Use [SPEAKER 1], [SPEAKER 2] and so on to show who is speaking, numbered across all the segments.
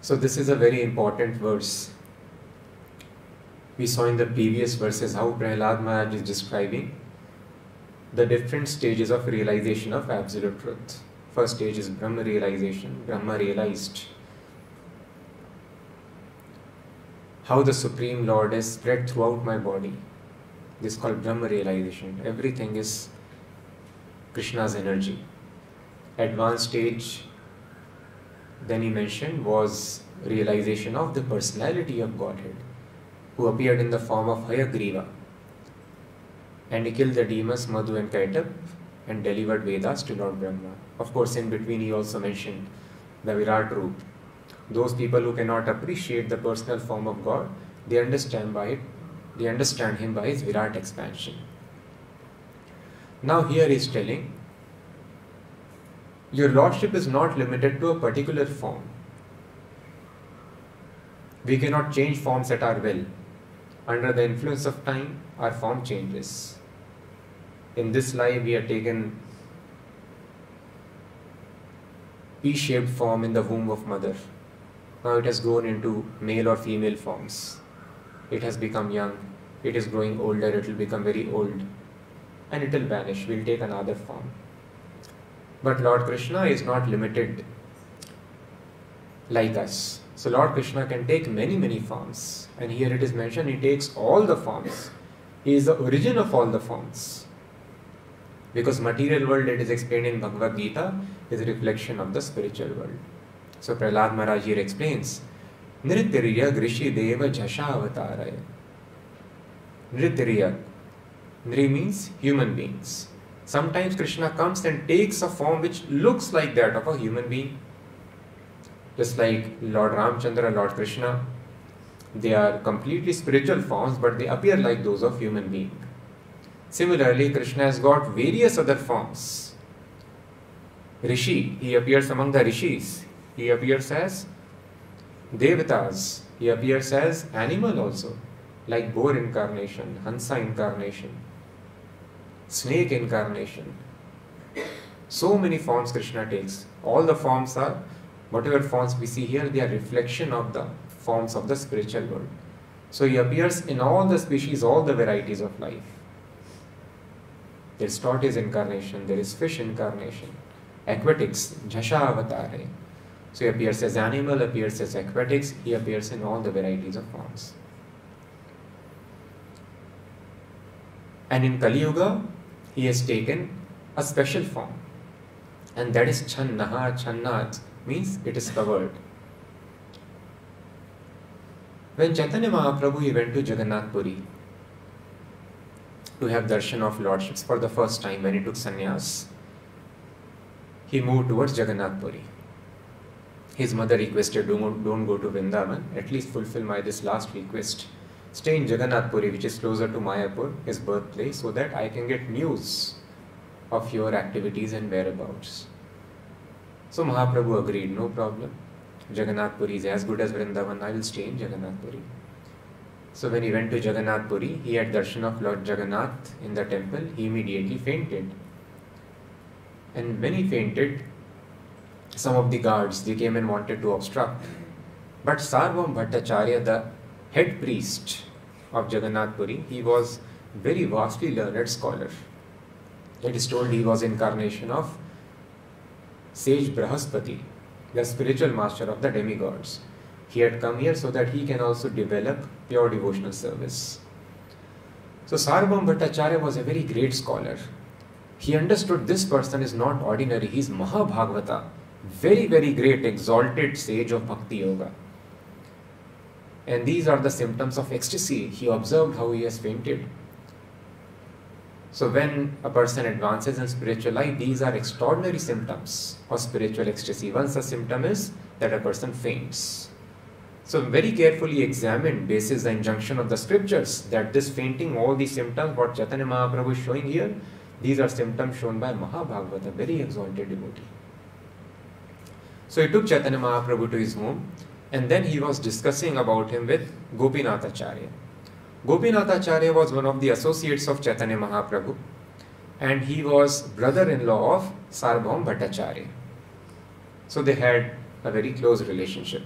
[SPEAKER 1] So, this is a very important verse. We saw in the previous verses how Prahlad Maharaj is describing the different stages of realization of absolute truth. First stage is Brahma realization, Brahma realized. How the Supreme Lord is spread throughout my body. This is called Brahma realization. Everything is Krishna's energy. Advanced stage, then he mentioned, was realization of the personality of Godhead, who appeared in the form of Hayagriva. And he killed the demons Madhu and Kaitab and delivered Vedas to Lord Brahma. Of course, in between, he also mentioned the Virat Roop. Those people who cannot appreciate the personal form of God, they understand by it, they understand him by his Virat expansion. Now here he is telling, your lordship is not limited to a particular form. We cannot change forms at our will. Under the influence of time, our form changes. In this life, we are taken P-shaped form in the womb of mother. Now it has grown into male or female forms. It has become young. It is growing older. It will become very old. And it will vanish. We'll take another form. But Lord Krishna is not limited like us. So Lord Krishna can take many, many forms. And here it is mentioned, he takes all the forms. He is the origin of all the forms. Because material world, it is explained in Bhagavad Gita, is a reflection of the spiritual world. So Prahlad Maharaj here explains, Nritirya Grishi Deva Jasha Avataraya. Nritirya. Nri means human beings. Sometimes Krishna comes and takes a form which looks like that of a human being. Just like Lord Ramchandra, Lord Krishna, they are completely spiritual forms, but they appear like those of human being. Similarly, Krishna has got various other forms. Rishi, he appears among the rishis. He appears as devatas. He appears as animal also, like boar incarnation, Hansa incarnation, snake incarnation. So many forms Krishna takes. All the forms are, whatever forms we see here, they are reflection of the forms of the spiritual world. So he appears in all the species, all the varieties of life. There is tortoise incarnation, there is fish incarnation, aquatics, Jasha avatare. So he appears as animal, appears as aquatics, he appears in all the varieties of forms. And in Kali Yuga, he has taken a special form, and that is Channaha. Channa means it is covered. When Chaitanya Mahaprabhu he went to Jagannath Puri to have darshan of lordships for the first time when he took sannyas, he moved towards Jagannath Puri. His mother requested, don't, don't go to Vrindavan, at least fulfill my this last request. Stay in Jagannath Puri, which is closer to Mayapur, his birthplace, so that I can get news of your activities and whereabouts. So Mahaprabhu agreed, no problem. Jagannath Puri is as good as Vrindavan, I will stay in Jagannath Puri. So when he went to Jagannath Puri, he had darshan of Lord Jagannath in the temple, he immediately fainted. And when he fainted, some of the guards, they came and wanted to obstruct. But Sarvam Bhattacharya, the head priest of Jagannath Puri, he was very vastly learned scholar. It is told he was incarnation of sage Brahaspati, the spiritual master of the demigods. He had come here so that he can also develop pure devotional service. So Sarvam Bhattacharya was a very great scholar. He understood this person is not ordinary, he is Mahabhagavata, very, very great, exalted sage of Bhakti Yoga. And these are the symptoms of ecstasy. He observed how he has fainted. So, when a person advances in spiritual life, these are extraordinary symptoms of spiritual ecstasy. Once a symptom is that a person faints. So, very carefully examined, basis the injunction of the scriptures, that this fainting, all these symptoms, what Chaitanya Mahaprabhu is showing here, these are symptoms shown by Mahabhagavata, very exalted devotee. So he took Chaitanya Mahaprabhu to his home and then he was discussing about him with Gopinathacharya. Gopinathacharya was one of the associates of Chaitanya Mahaprabhu and he was brother-in-law of Sarvam Bhattacharya. So they had a very close relationship.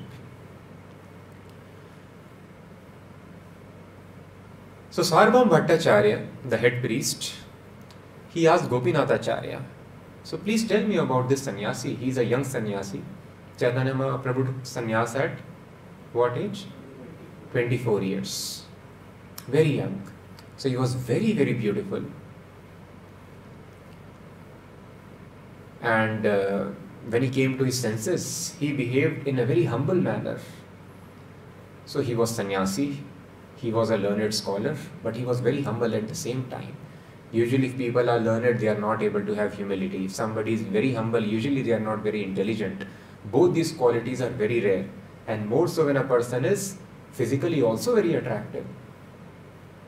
[SPEAKER 1] So Sarvam Bhattacharya, the head priest, he asked Gopinathacharya, so please tell me about this sannyasi. He's a young sannyasi Chaitanya Mahaprabhu took sannyas at what age? 24 years. Very young. So he was very, very beautiful. And uh, when he came to his senses, he behaved in a very humble manner. So he was sannyasi, he was a learned scholar, but he was very humble at the same time. Usually, if people are learned, they are not able to have humility. If somebody is very humble, usually they are not very intelligent. Both these qualities are very rare, and more so when a person is physically also very attractive.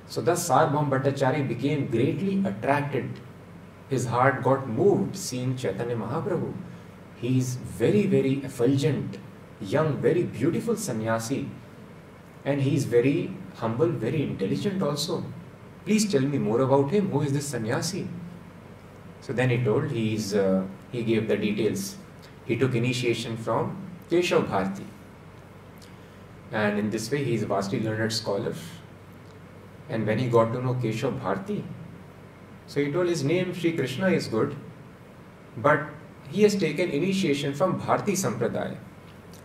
[SPEAKER 1] So, thus Sarbam Bhattacharya became greatly attracted. His heart got moved seeing Chaitanya Mahaprabhu. He is very, very effulgent, young, very beautiful sannyasi, and he is very humble, very intelligent also. Please tell me more about him. Who is this sannyasi? So then he told, he, is, uh, he gave the details. He took initiation from Keshav Bharti. And in this way, he is a vastly learned scholar. And when he got to know Keshav Bharti, so he told his name Sri Krishna is good, but he has taken initiation from Bharti Sampradaya,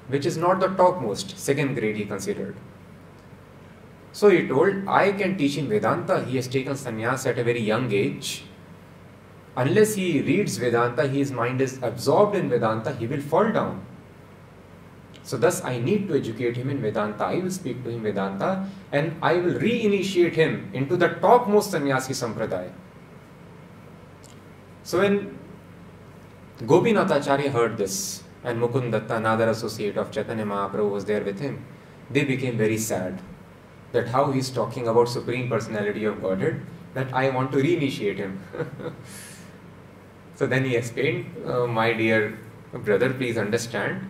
[SPEAKER 1] which is not the topmost, second grade he considered. So he told, I can teach him Vedanta. He has taken sannyas at a very young age. Unless he reads Vedanta, his mind is absorbed in Vedanta, he will fall down. So thus I need to educate him in Vedanta. I will speak to him Vedanta and I will re-initiate him into the topmost sannyasi sampradaya. So when Gopinathacharya heard this and Mukunda Datta, another associate of Chaitanya Mahaprabhu was there with him, they became very sad that how he's talking about Supreme Personality of Godhead, that I want to reinitiate him. so then he explained, uh, my dear brother, please understand,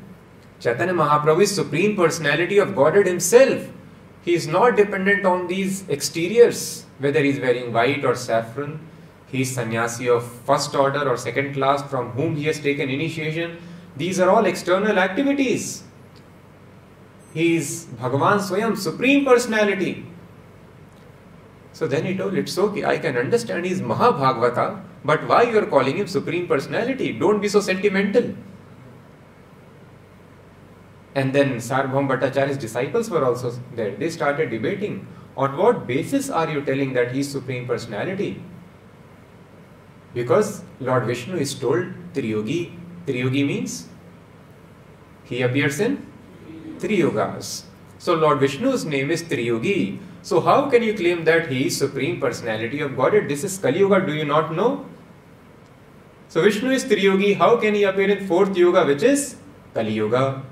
[SPEAKER 1] Chaitanya Mahaprabhu is Supreme Personality of Godhead himself. He is not dependent on these exteriors, whether he is wearing white or saffron. He is sannyasi of first order or second class from whom he has taken initiation. These are all external activities. He is Bhagavan Swayam, Supreme Personality. So then he told, it's okay, I can understand he is Mahabhagavata, but why you are calling him Supreme Personality? Don't be so sentimental. And then Sarbham Bhattacharya's disciples were also there. They started debating, on what basis are you telling that he is Supreme Personality? Because Lord Vishnu is told Triyogi. Triyogi means he appears in three yugas. So Lord Vishnu's name is Triyogi. So how can you claim that he is Supreme Personality of Godhead? This is Kali Yuga, do you not know? So Vishnu is Triyogi, how can he appear in fourth yuga which is Kali Yuga?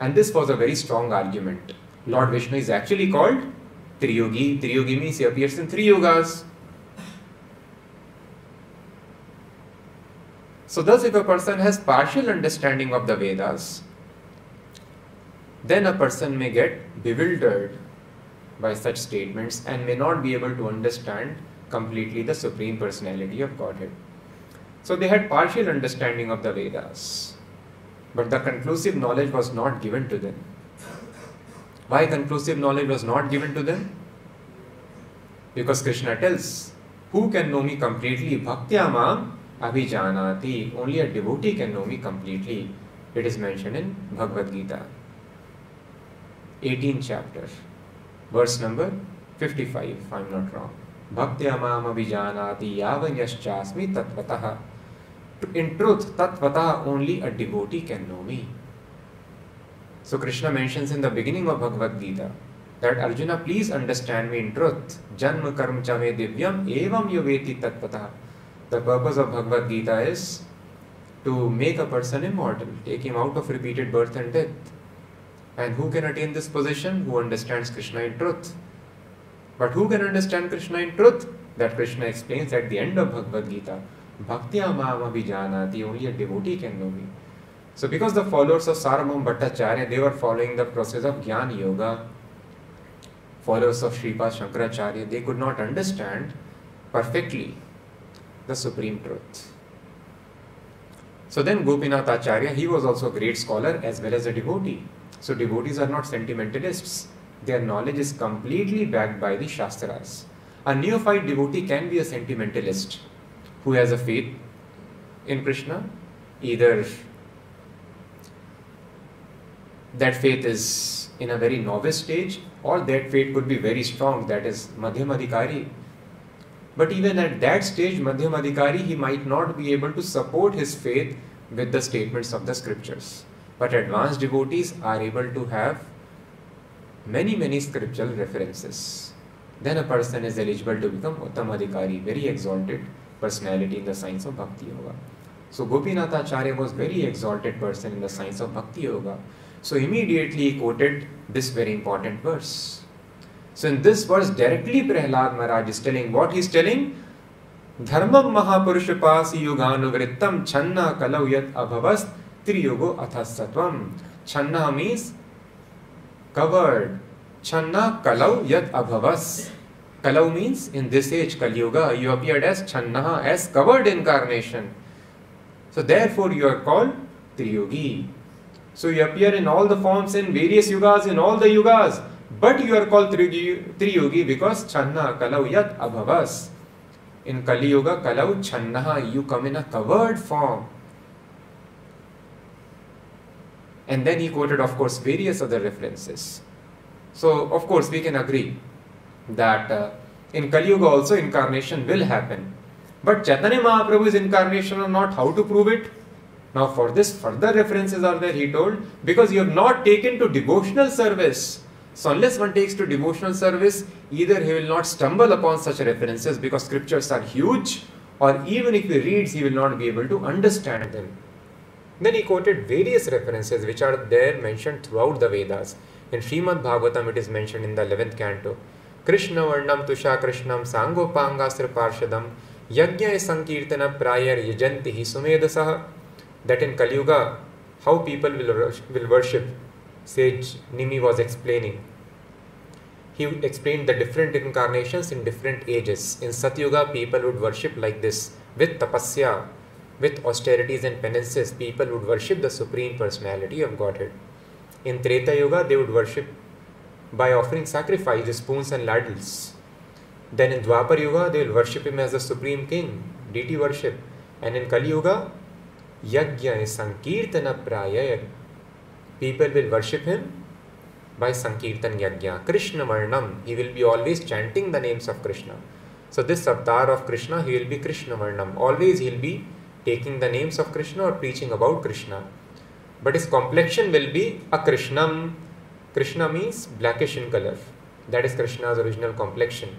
[SPEAKER 1] And this was a very strong argument. Lord Vishnu is actually called Triyogi. Triyogi means he appears in three yugas. So thus if a person has partial understanding of the Vedas, then a person may get bewildered by such statements and may not be able to understand completely the Supreme Personality of Godhead. So they had partial understanding of the Vedas, but the conclusive knowledge was not given to them. Why conclusive knowledge was not given to them? Because Krishna tells, Who can know me completely? Bhaktyamam abhijanati. Only a devotee can know me completely. It is mentioned in Bhagavad Gita. 18th chapter, verse number 55 I am not wrong भक्त अमाम अभिजानाति याव यश्चास्मि तत्वतः in truth तत्वतः only a devotee can know me so Krishna mentions in the beginning of Bhagavad Gita that Arjuna please understand me in truth जन्म कर्म च मे दिव्यम एवं युवेति तत्वतः the purpose of Bhagavad Gita is to make a person immortal take him out of repeated birth and death And who can attain this position? Who understands Krishna in truth. But who can understand Krishna in truth? That Krishna explains at the end of Bhagavad Gita. Bhaktya mama vijanati, only a devotee can know me. So because the followers of Sarbam Bhattacharya, they were following the process of Jnana Yoga, followers of Sripad Shankaracharya, they could not understand perfectly the supreme truth. So then Gopinath Acharya, he was also a great scholar as well as a devotee. So devotees are not sentimentalists. Their knowledge is completely backed by the Shastras. A neophyte devotee can be a sentimentalist who has a faith in Krishna, either that faith is in a very novice stage or that faith could be very strong, that is Madhyam Adhikari. But even at that stage, Madhyam Adhikari, he might not be able to support his faith with the statements of the scriptures. But advanced devotees are able to have many, many scriptural references. Then a person is eligible to become Uttam Adhikari, very exalted personality in the science of Bhakti Yoga. So Gopinath Acharya was very exalted person in the science of Bhakti Yoga. So immediately he quoted this very important verse. So in this verse directly Prahlad Maharaj is telling what he's telling Dharmam Mahapurushapasi Yuganuvrittam Channa Kalau Yat Abhavas त्रियोगो अथ सत्वम छन्ना means covered. छन्ना कलौ यद अभवस। कलौ means in this age Kaliyuga. You appeared as छन्ना as covered incarnation so therefore you are called Triyogi so you appear in all the forms in various yugas in all the yugas but you are called Triyogi because छन्ना कलौ यद अभवस। In Kaliyuga, कलौ छन्ना you come in a covered form And then he quoted, of course, various other references. So, of course, we can agree that uh, in Kali Yuga also incarnation will happen. But Chaitanya Mahaprabhu's incarnation or not, how to prove it? Now, for this, further references are there, he told, because you have not taken to devotional service. So, unless one takes to devotional service, either he will not stumble upon such references because scriptures are huge, or even if he reads, he will not be able to understand them. Then he quoted various references which are there mentioned throughout the Vedas. In Srimad Bhagavatam, it is mentioned in the 11th canto. Krishna Varnam Tusha Krishnam Sangopangastra Parshadam Yajna Sankirtana Prayar Yajanti Sumedasah that in Kali Yuga, how people will, will worship, sage Nimi was explaining. He explained the different incarnations in different ages. In Satyuga, people would worship like this with tapasya, with austerities and penances. People would worship the Supreme Personality of Godhead. In Treta Yuga, they would worship by offering sacrifices, spoons, and ladles. Then in Dwapar Yuga, they will worship him as the Supreme King, deity worship. And in Kali Yuga, Yajna Sankirtana Prayaya. People will worship him by Sankirtan Yajna. Krishna Varnam, he will be always chanting the names of Krishna. So this avatar of Krishna, he will be Krishna Varnam. Always he will be taking the names of Krishna or preaching about Krishna. But his complexion will be a Krishnam. Krishna means blackish in color. That is Krishna's original complexion.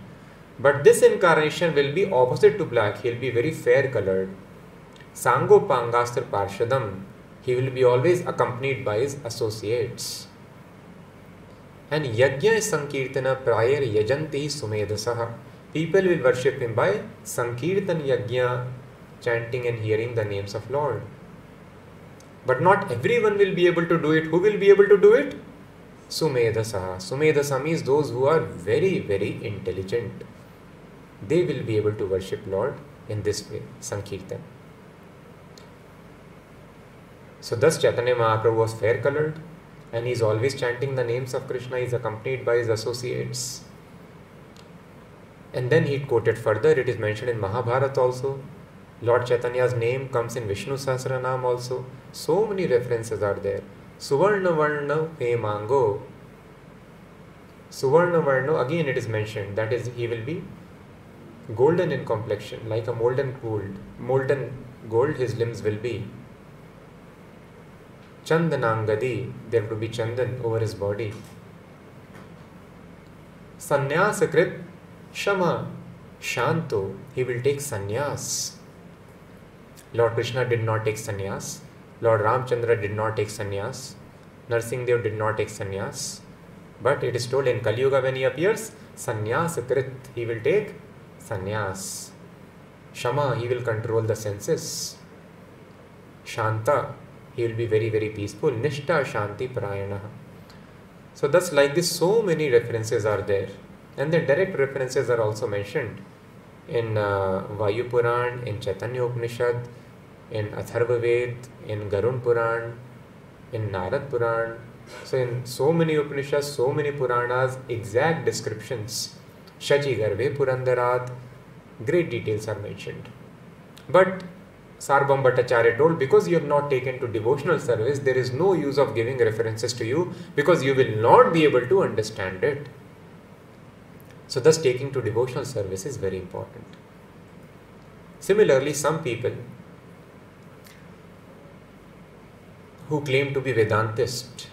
[SPEAKER 1] But this incarnation will be opposite to black. He will be very fair colored. Sangopangastra Parshadam, he will be always accompanied by his associates. And Yajna Sankirtana prior Yajanti Sumedasah. People will worship him by Sankirtan Yajna, chanting and hearing the names of Lord. But not everyone will be able to do it. Who will be able to do it? Sumedasa. Sumedasa means those who are very, very intelligent. They will be able to worship Lord in this way, Sankirtan. So thus Chaitanya Mahaprabhu was fair colored and he is always chanting the names of Krishna. He is accompanied by his associates. And then he quoted further, it is mentioned in Mahabharata also. Lord Chaitanya's name comes in Vishnu Sahasranam also. So many references are there. Suvarna Varna Hemango. Suvarna Varna, again it is mentioned, that is, he will be golden in complexion, like a molten gold. Molten gold his limbs will be. Chandanangadi, there would be chandan over his body. Sannyasakrit Shama Shanto, he will take sannyas. Lord Krishna did not take sannyas. Lord Ramchandra did not take sannyas. Narsinghdev did not take sannyas. But it is told in Kali Yuga when he appears, sannyasakrit, he will take sannyas. Shama, he will control the senses. Shanta, he will be very, very peaceful. Nishta Shanti Prayana. So, thus, like this, so many references are there. And the direct references are also mentioned in uh, Vayu Puran, in Chaitanya Upanishad, in Atharva Ved, in Garun Puran, in Narad Puran. So, in so many Upanishads, so many Puranas, exact descriptions Shachi Garve, Purandarat, great details are mentioned. But Sarbam Bhattacharya told, because you have not taken to devotional service, there is no use of giving references to you because you will not be able to understand it. So, thus, taking to devotional service is very important. Similarly, some people who claim to be Vedantist,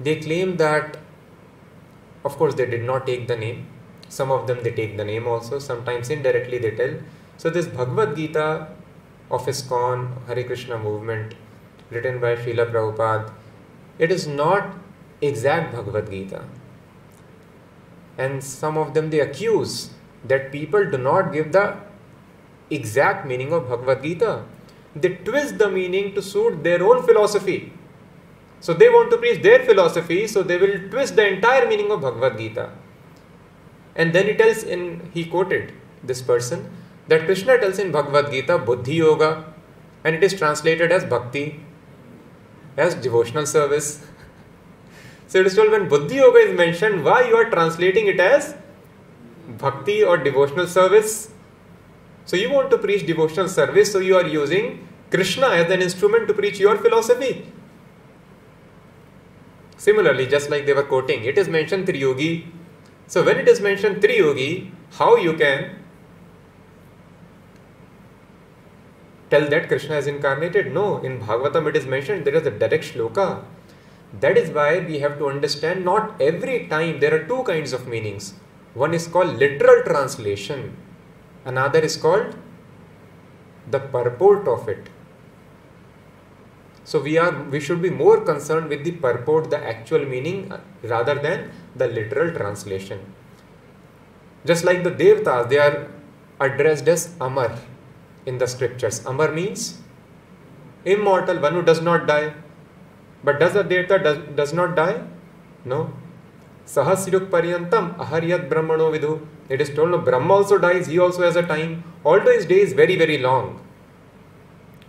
[SPEAKER 1] they claim that, of course, they did not take the name. Some of them they take the name also. Sometimes indirectly they tell. So this Bhagavad Gita of ISKCON, Hare Krishna movement, written by Srila Prabhupada, it is not exact Bhagavad Gita. And some of them they accuse that people do not give the exact meaning of Bhagavad Gita. They twist the meaning to suit their own philosophy. So they want to preach their philosophy, so they will twist the entire meaning of Bhagavad Gita. And then he tells in he quoted this person that Krishna tells in Bhagavad Gita Buddhi Yoga and it is translated as Bhakti, as devotional service. so it is told when Buddhi Yoga is mentioned, why you are translating it as Bhakti or devotional service? So you want to preach devotional service, so you are using Krishna as an instrument to preach your philosophy. Similarly, just like they were quoting, it is mentioned Triyogi. So when it is mentioned Triyogi, how you can tell that Krishna is incarnated? No, in Bhagavatam it is mentioned there is a direct shloka. That is why we have to understand not every time there are two kinds of meanings. One is called literal translation, another is called the purport of it. So we are we should be more concerned with the purport, the actual meaning, uh, rather than the literal translation. Just like the Devtas, they are addressed as Amar in the scriptures. Amar means immortal, one who does not die. But does the Devta does, does not die? No. Sahasruk Paryantam Aharyat Brahmano Vidhu. It is told no, Brahma also dies, he also has a time. Although his day is very, very long.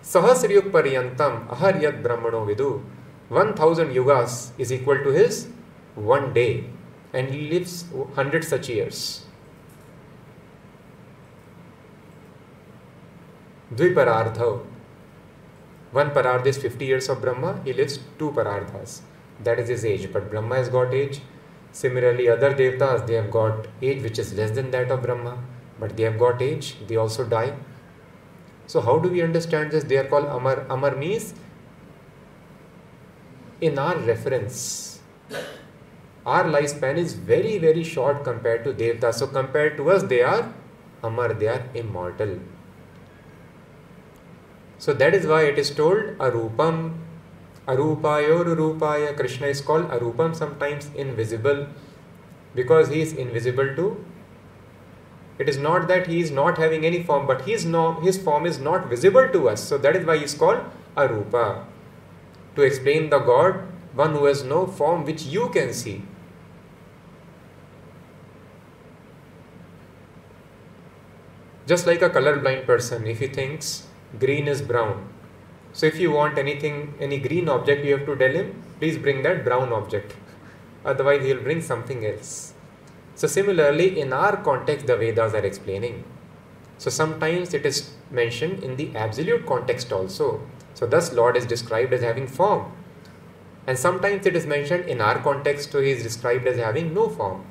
[SPEAKER 1] Sahasriyuk Paryantam Aharyat Brahmano Vidhu. 1000 yugas is equal to his one day. And he lives 100 such years. Dviparardha. One parardha is 50 years of Brahma, he lives two parardhas. That is his age. But Brahma has got age. Similarly, other devtas, they have got age which is less than that of Brahma, but they have got age, they also die. So, how do we understand this? They are called Amar. Amar means in our reference, our lifespan is very, very short compared to devtas. So, compared to us, they are Amar, they are immortal. So that is why it is told Arupam, Arupaya Rupaya. Krishna is called Arupam, sometimes invisible, because he is invisible to. It is not that he is not having any form, but his, no, his form is not visible to us. So that is why he is called Arupa. To explain the God, one who has no form which you can see. Just like a colorblind person, if he thinks green is brown. So if you want anything, any green object, you have to tell him, please bring that brown object. Otherwise, he will bring something else. So similarly, in our context, the Vedas are explaining. So sometimes it is mentioned in the absolute context also. So thus Lord is described as having form. And sometimes it is mentioned in our context, so he is described as having no form.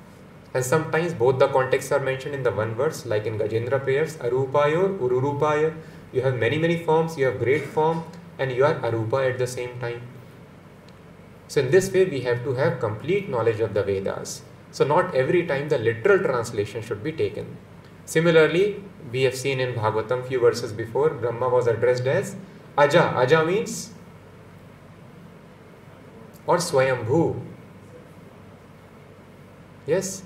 [SPEAKER 1] And sometimes both the contexts are mentioned in the one verse, like in Gajendra prayers, Arupaya or Ururupaya you have many many forms. You have great form and you are arupa at the same time. So in this way we have to have complete knowledge of the vedas. So not every time the literal translation should be taken. Similarly we have seen in bhagavatam few verses before brahma was addressed as aja. Aja means or swayambhu. Yes?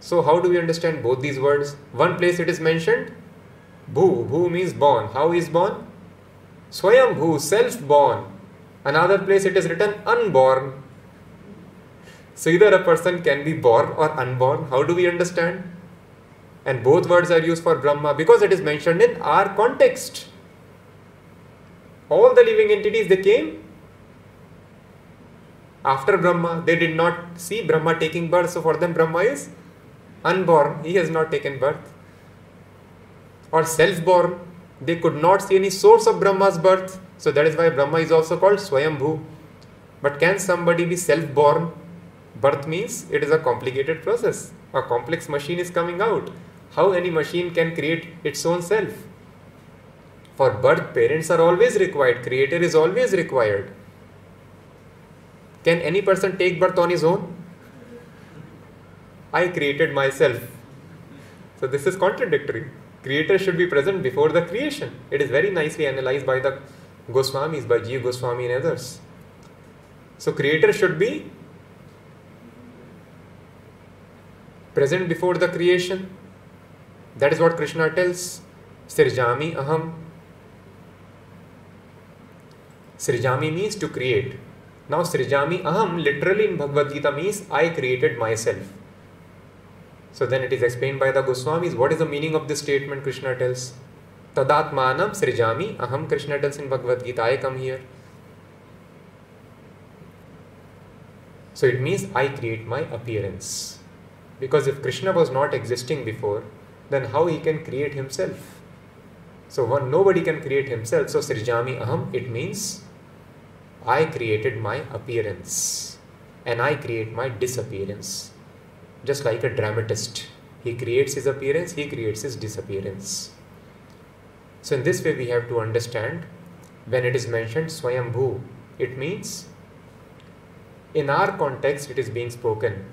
[SPEAKER 1] So how do we understand both these words? One place it is mentioned Bhu, Bhu means born. How is born? Swayam Bhu, self born. Another place it is written unborn. So either a person can be born or unborn. How do we understand? And both words are used for Brahma because it is mentioned in our context. All the living entities they came after Brahma. They did not see Brahma taking birth, so for them Brahma is unborn, he has not taken birth. Or self born, they could not see any source of Brahma's birth. So that is why Brahma is also called Swayambhu. But can somebody be self born? Birth means it is a complicated process. A complex machine is coming out. How any machine can create its own self? For birth, parents are always required, creator is always required. Can any person take birth on his own? I created myself. So this is contradictory. Creator should be present before the creation. It is very nicely analyzed by the Goswamis, by Jiva Goswami and others. So creator should be present before the creation. That is what Krishna tells. Sirjami aham. Sirjami means to create. Now Srijami Aham literally in Bhagavad Gita means I created myself. So then it is explained by the Goswamis. What is the meaning of this statement Krishna tells? Tadatmanam Srijami Aham Krishna tells in Bhagavad Gita, I come here. So it means I create my appearance. Because if Krishna was not existing before, then how he can create himself? So one nobody can create himself. So Srijami Aham, it means I created my appearance and I create my disappearance. Just like a dramatist, he creates his appearance, he creates his disappearance. So, in this way, we have to understand when it is mentioned Swayambhu, it means in our context, it is being spoken.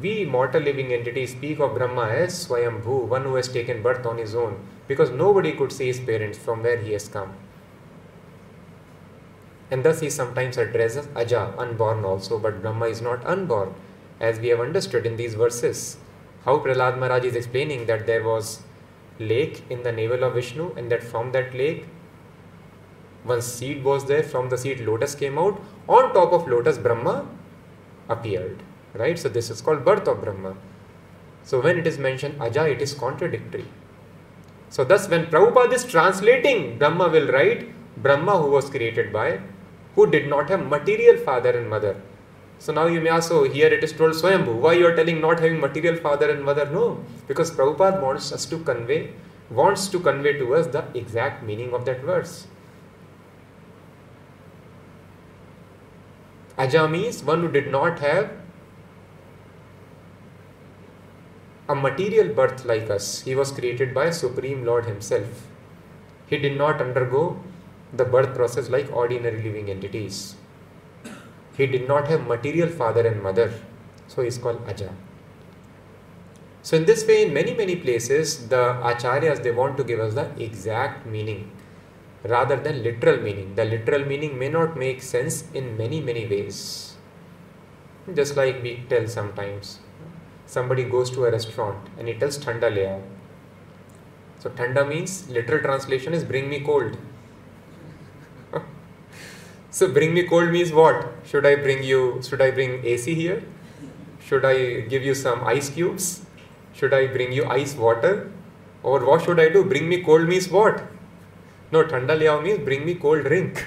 [SPEAKER 1] We mortal living entities speak of Brahma as Swayambhu, one who has taken birth on his own, because nobody could see his parents from where he has come and thus he sometimes addresses Aja, unborn also, but Brahma is not unborn, as we have understood in these verses. How Prahlad Maharaj is explaining that there was lake in the navel of Vishnu, and that from that lake, one seed was there, from the seed lotus came out, on top of lotus Brahma appeared. Right? So this is called birth of Brahma. So when it is mentioned Aja, it is contradictory. So thus when Prabhupada is translating, Brahma will write Brahma who was created by who did not have material father and mother. So now you may ask, so here it is told Swayambhu. Why you are telling not having material father and mother? No, because Prabhupada wants us to convey, wants to convey to us the exact meaning of that verse. Aja means one who did not have a material birth like us. He was created by Supreme Lord Himself. He did not undergo the birth process like ordinary living entities. He did not have material father and mother, so he is called Aja. So in this way, in many many places, the acharyas they want to give us the exact meaning rather than literal meaning. The literal meaning may not make sense in many many ways. Just like we tell sometimes, somebody goes to a restaurant and he tells Thanda So Thanda means literal translation is bring me cold. So bring me cold means what? Should I bring you, should I bring AC here? Should I give you some ice cubes? Should I bring you ice water? Or what should I do? Bring me cold means what? No, thanda liao means bring me cold drink.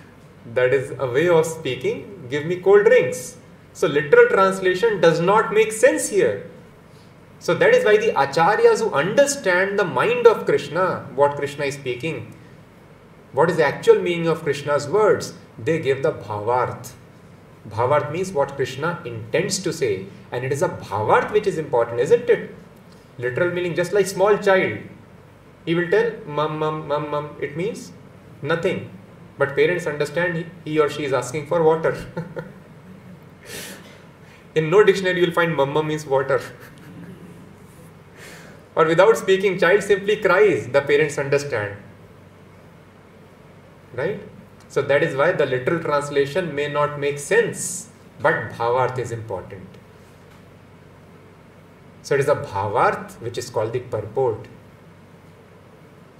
[SPEAKER 1] that is a way of speaking, give me cold drinks. So literal translation does not make sense here. So that is why the acharyas who understand the mind of Krishna, what Krishna is speaking, what is the actual meaning of Krishna's words, they give the bhavarth. Bhavarth means what Krishna intends to say, and it is a bhavarth which is important, isn't it? Literal meaning, just like small child, he will tell mum, mum, mum, mum. It means nothing. But parents understand he or she is asking for water. In no dictionary, you will find mum mum means water. or without speaking, child simply cries. The parents understand. Right? So that is why the literal translation may not make sense, but bhavarth is important. So it is a bhavarth which is called the purport.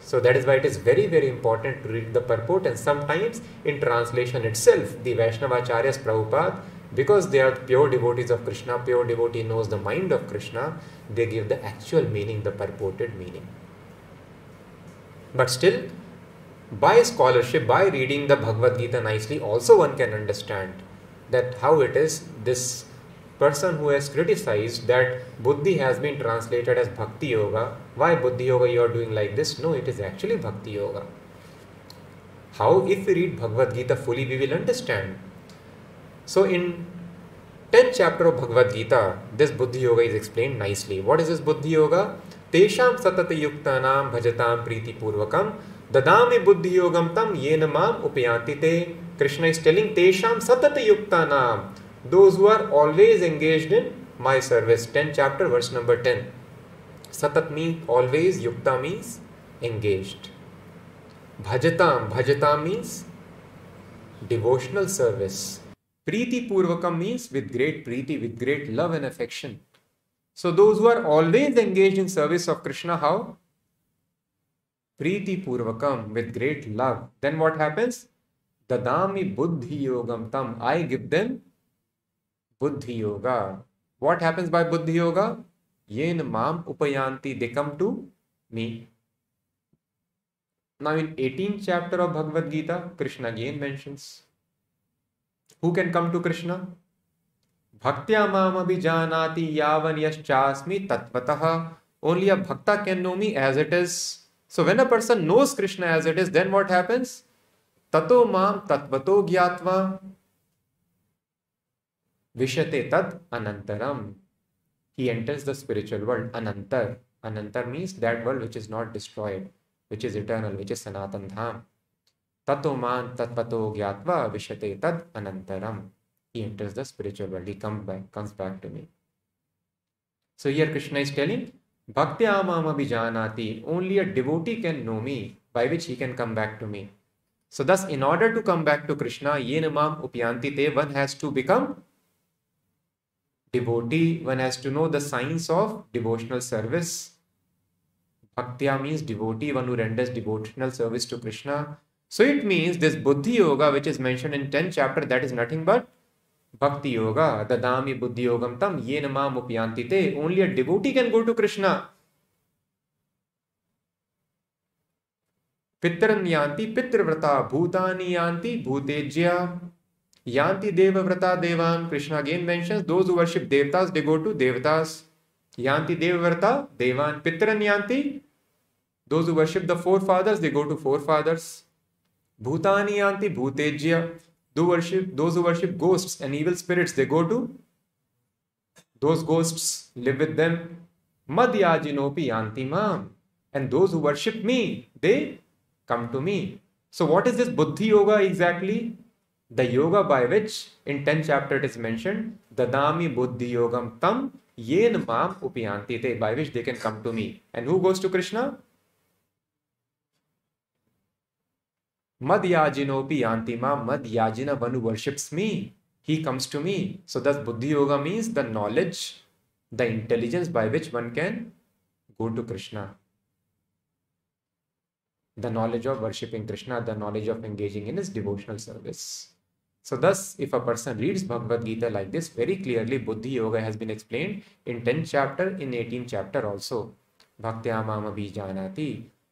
[SPEAKER 1] So that is why it is very very important to read the purport and sometimes in translation itself the Vaishnavacharyas Prabhupada because they are pure devotees of Krishna, pure devotee knows the mind of Krishna, they give the actual meaning, the purported meaning. But still by scholarship, by reading the Bhagavad Gita nicely, also one can understand that how it is this person who has criticized that buddhi has been translated as bhakti yoga, why buddhi yoga you are doing like this? No, it is actually bhakti yoga. How? If we read Bhagavad Gita fully, we will understand. So in 10th chapter of Bhagavad Gita, this Buddhi Yoga is explained nicely. What is this Buddhi Yoga? Tesham satata yuktanam bhajatam priti purvakam dadami buddhi yogam tam yena mam upayanti te. Krishna is telling Tesham satata yuktanam, those who are always engaged in my service. 10th chapter, verse number 10. Satat means always, yukta means engaged. Bhajatam, bhajatam means devotional service. Preeti Purvakam means with great preeti, with great love and affection. So those who are always engaged in service of Krishna, how? प्रीति पूर्वकम with great love then what happens ददामी बुद्धि योगम तम. I give them बुद्धि yoga what happens bye बुद्धि योगा ये न माम उपयांति दे come to me now in eighteen chapter of Bhagavad Gita Krishna again mention who can come to Krishna भक्त्या माम अभी जानाती यावन यश्चास्मी तत्वतः only a bhakta can know me as it is So when a person knows Krishna as it is, then what happens? Tato mam tatvato gyatva vishate tad anantaram. He enters the spiritual world. Anantar. Anantar means that world which is not destroyed, which is eternal, which is Sanatan Dham. Tato man tatvato gyatva vishate tad anantaram. He enters the spiritual world. He comes back, comes back to me. So here Krishna is telling, Bhakti amam abhijanati. Only a devotee can know me, by which he can come back to me. So thus, in order to come back to Krishna, yenamam upyanti te, one has to become devotee. One has to know the science of devotional service. Bhaktya means devotee, one who renders devotional service to Krishna. So it means this Buddhi Yoga, which is mentioned in 10th chapter, that is nothing but Bhakti Yoga. Dadami Buddhi Yogam tam yenama mupyanti te. Only a devotee can go to Krishna. Pitran yanti pitravrata bhutani yanti bhutejya yanti devavrata devan. Krishna again mentions those who worship devtas, they go to devtas. Yanti devavrata devan. Pitran yanti. Those who worship the forefathers, they go to forefathers. Bhutani yanti bhutejya. Those worship, those who worship ghosts and evil spirits, they go to those ghosts, live with them. Madhyajinopi yanti mam. And those who worship me, they come to me. So what is this Buddhi Yoga exactly? The yoga by which in 10th chapter it is mentioned, Dadami Buddhi Yogam Tam Yen Mam Upiyanti Te, by which they can come to me. And who goes to Krishna? मदयाजिनोपि यान्ति माम मदयाजिन one worships me he comes to me so thus buddhi yoga means the knowledge the intelligence by which one can go to Krishna the knowledge of worshipping Krishna the knowledge of engaging in is devotional service so thus if a person reads Bhagavad Gita like this very clearly buddhi yoga has been explained in ten chapter in eighteen chapter also भक्त्या माम भी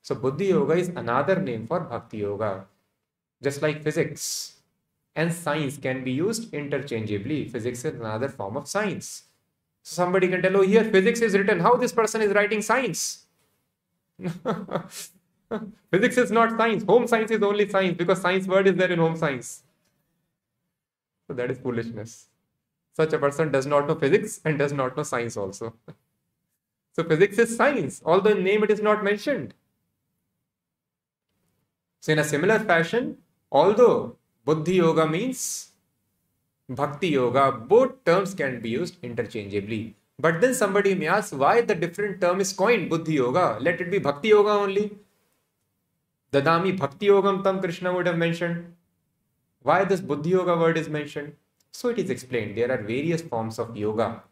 [SPEAKER 1] सो बुद्धि योग is another name for भक्ति yoga just like physics and science can be used interchangeably. Physics is another form of science. So somebody can tell, oh, here physics is written. How this person is writing science? physics is not science. Home science is only science because science word is there in home science. So that is foolishness. Such a person does not know physics and does not know science also. so physics is science, although in name it is not mentioned. So in a similar fashion, Although Buddhi Yoga means Bhakti Yoga, both terms can be used interchangeably. But then somebody may ask why the different term is coined Buddhi Yoga. Let it be Bhakti Yoga only. Dadami Bhakti Yogam Tam Krishna would have mentioned. Why this Buddhi Yoga word is mentioned? So it is explained. There are various forms of yoga.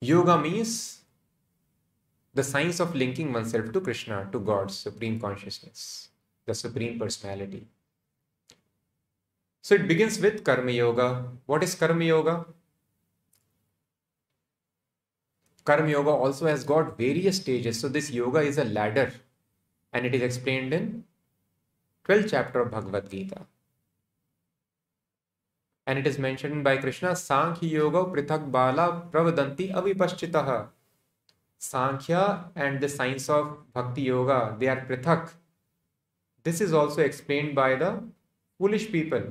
[SPEAKER 1] Yoga means the science of linking oneself to Krishna, to God's supreme consciousness the Supreme Personality. So it begins with Karma Yoga. What is Karma Yoga? Karma Yoga also has got various stages. So this yoga is a ladder and it is explained in 12th chapter of Bhagavad Gita. And it is mentioned by Krishna, Sankhya Yoga Prithak Bala Pravadanti Avipashchitaha. Sankhya and the science of Bhakti Yoga, they are Prithak. This is also explained by the foolish people.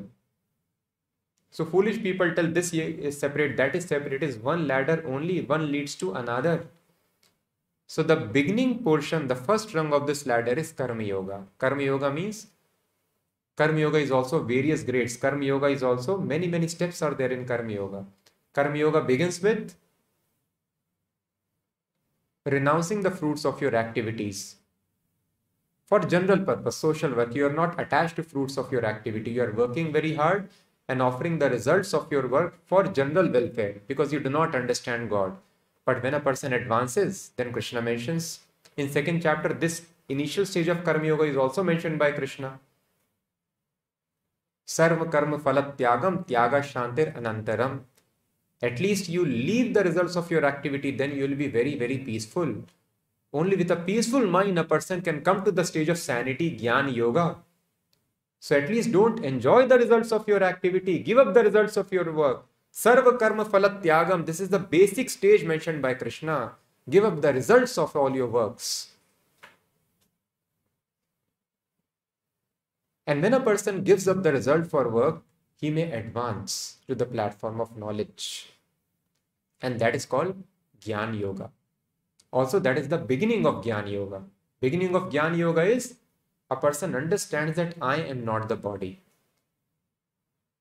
[SPEAKER 1] So foolish people tell this is separate, that is separate. It is one ladder only, one leads to another. So the beginning portion, the first rung of this ladder is Karma Yoga. Karma Yoga means Karma Yoga is also various grades. Karma Yoga is also many, many steps are there in Karma Yoga. Karma Yoga begins with renouncing the fruits of your activities. For general purpose, social work, you are not attached to fruits of your activity. You are working very hard and offering the results of your work for general welfare because you do not understand God. But when a person advances, then Krishna mentions in second chapter, this initial stage of Karma Yoga is also mentioned by Krishna. Sarva Karma Phala Tyagam Tyaga Shantir Anantaram. At least you leave the results of your activity, then you will be very, very peaceful. Only with a peaceful mind, a person can come to the stage of sanity, Gyan Yoga. So at least don't enjoy the results of your activity, give up the results of your work. Sarva karma tyagam. This is the basic stage mentioned by Krishna. Give up the results of all your works. And when a person gives up the result for work, he may advance to the platform of knowledge. And that is called Gyan Yoga. Also, that is the beginning of Gyan Yoga. Beginning of Gyan Yoga is a person understands that I am not the body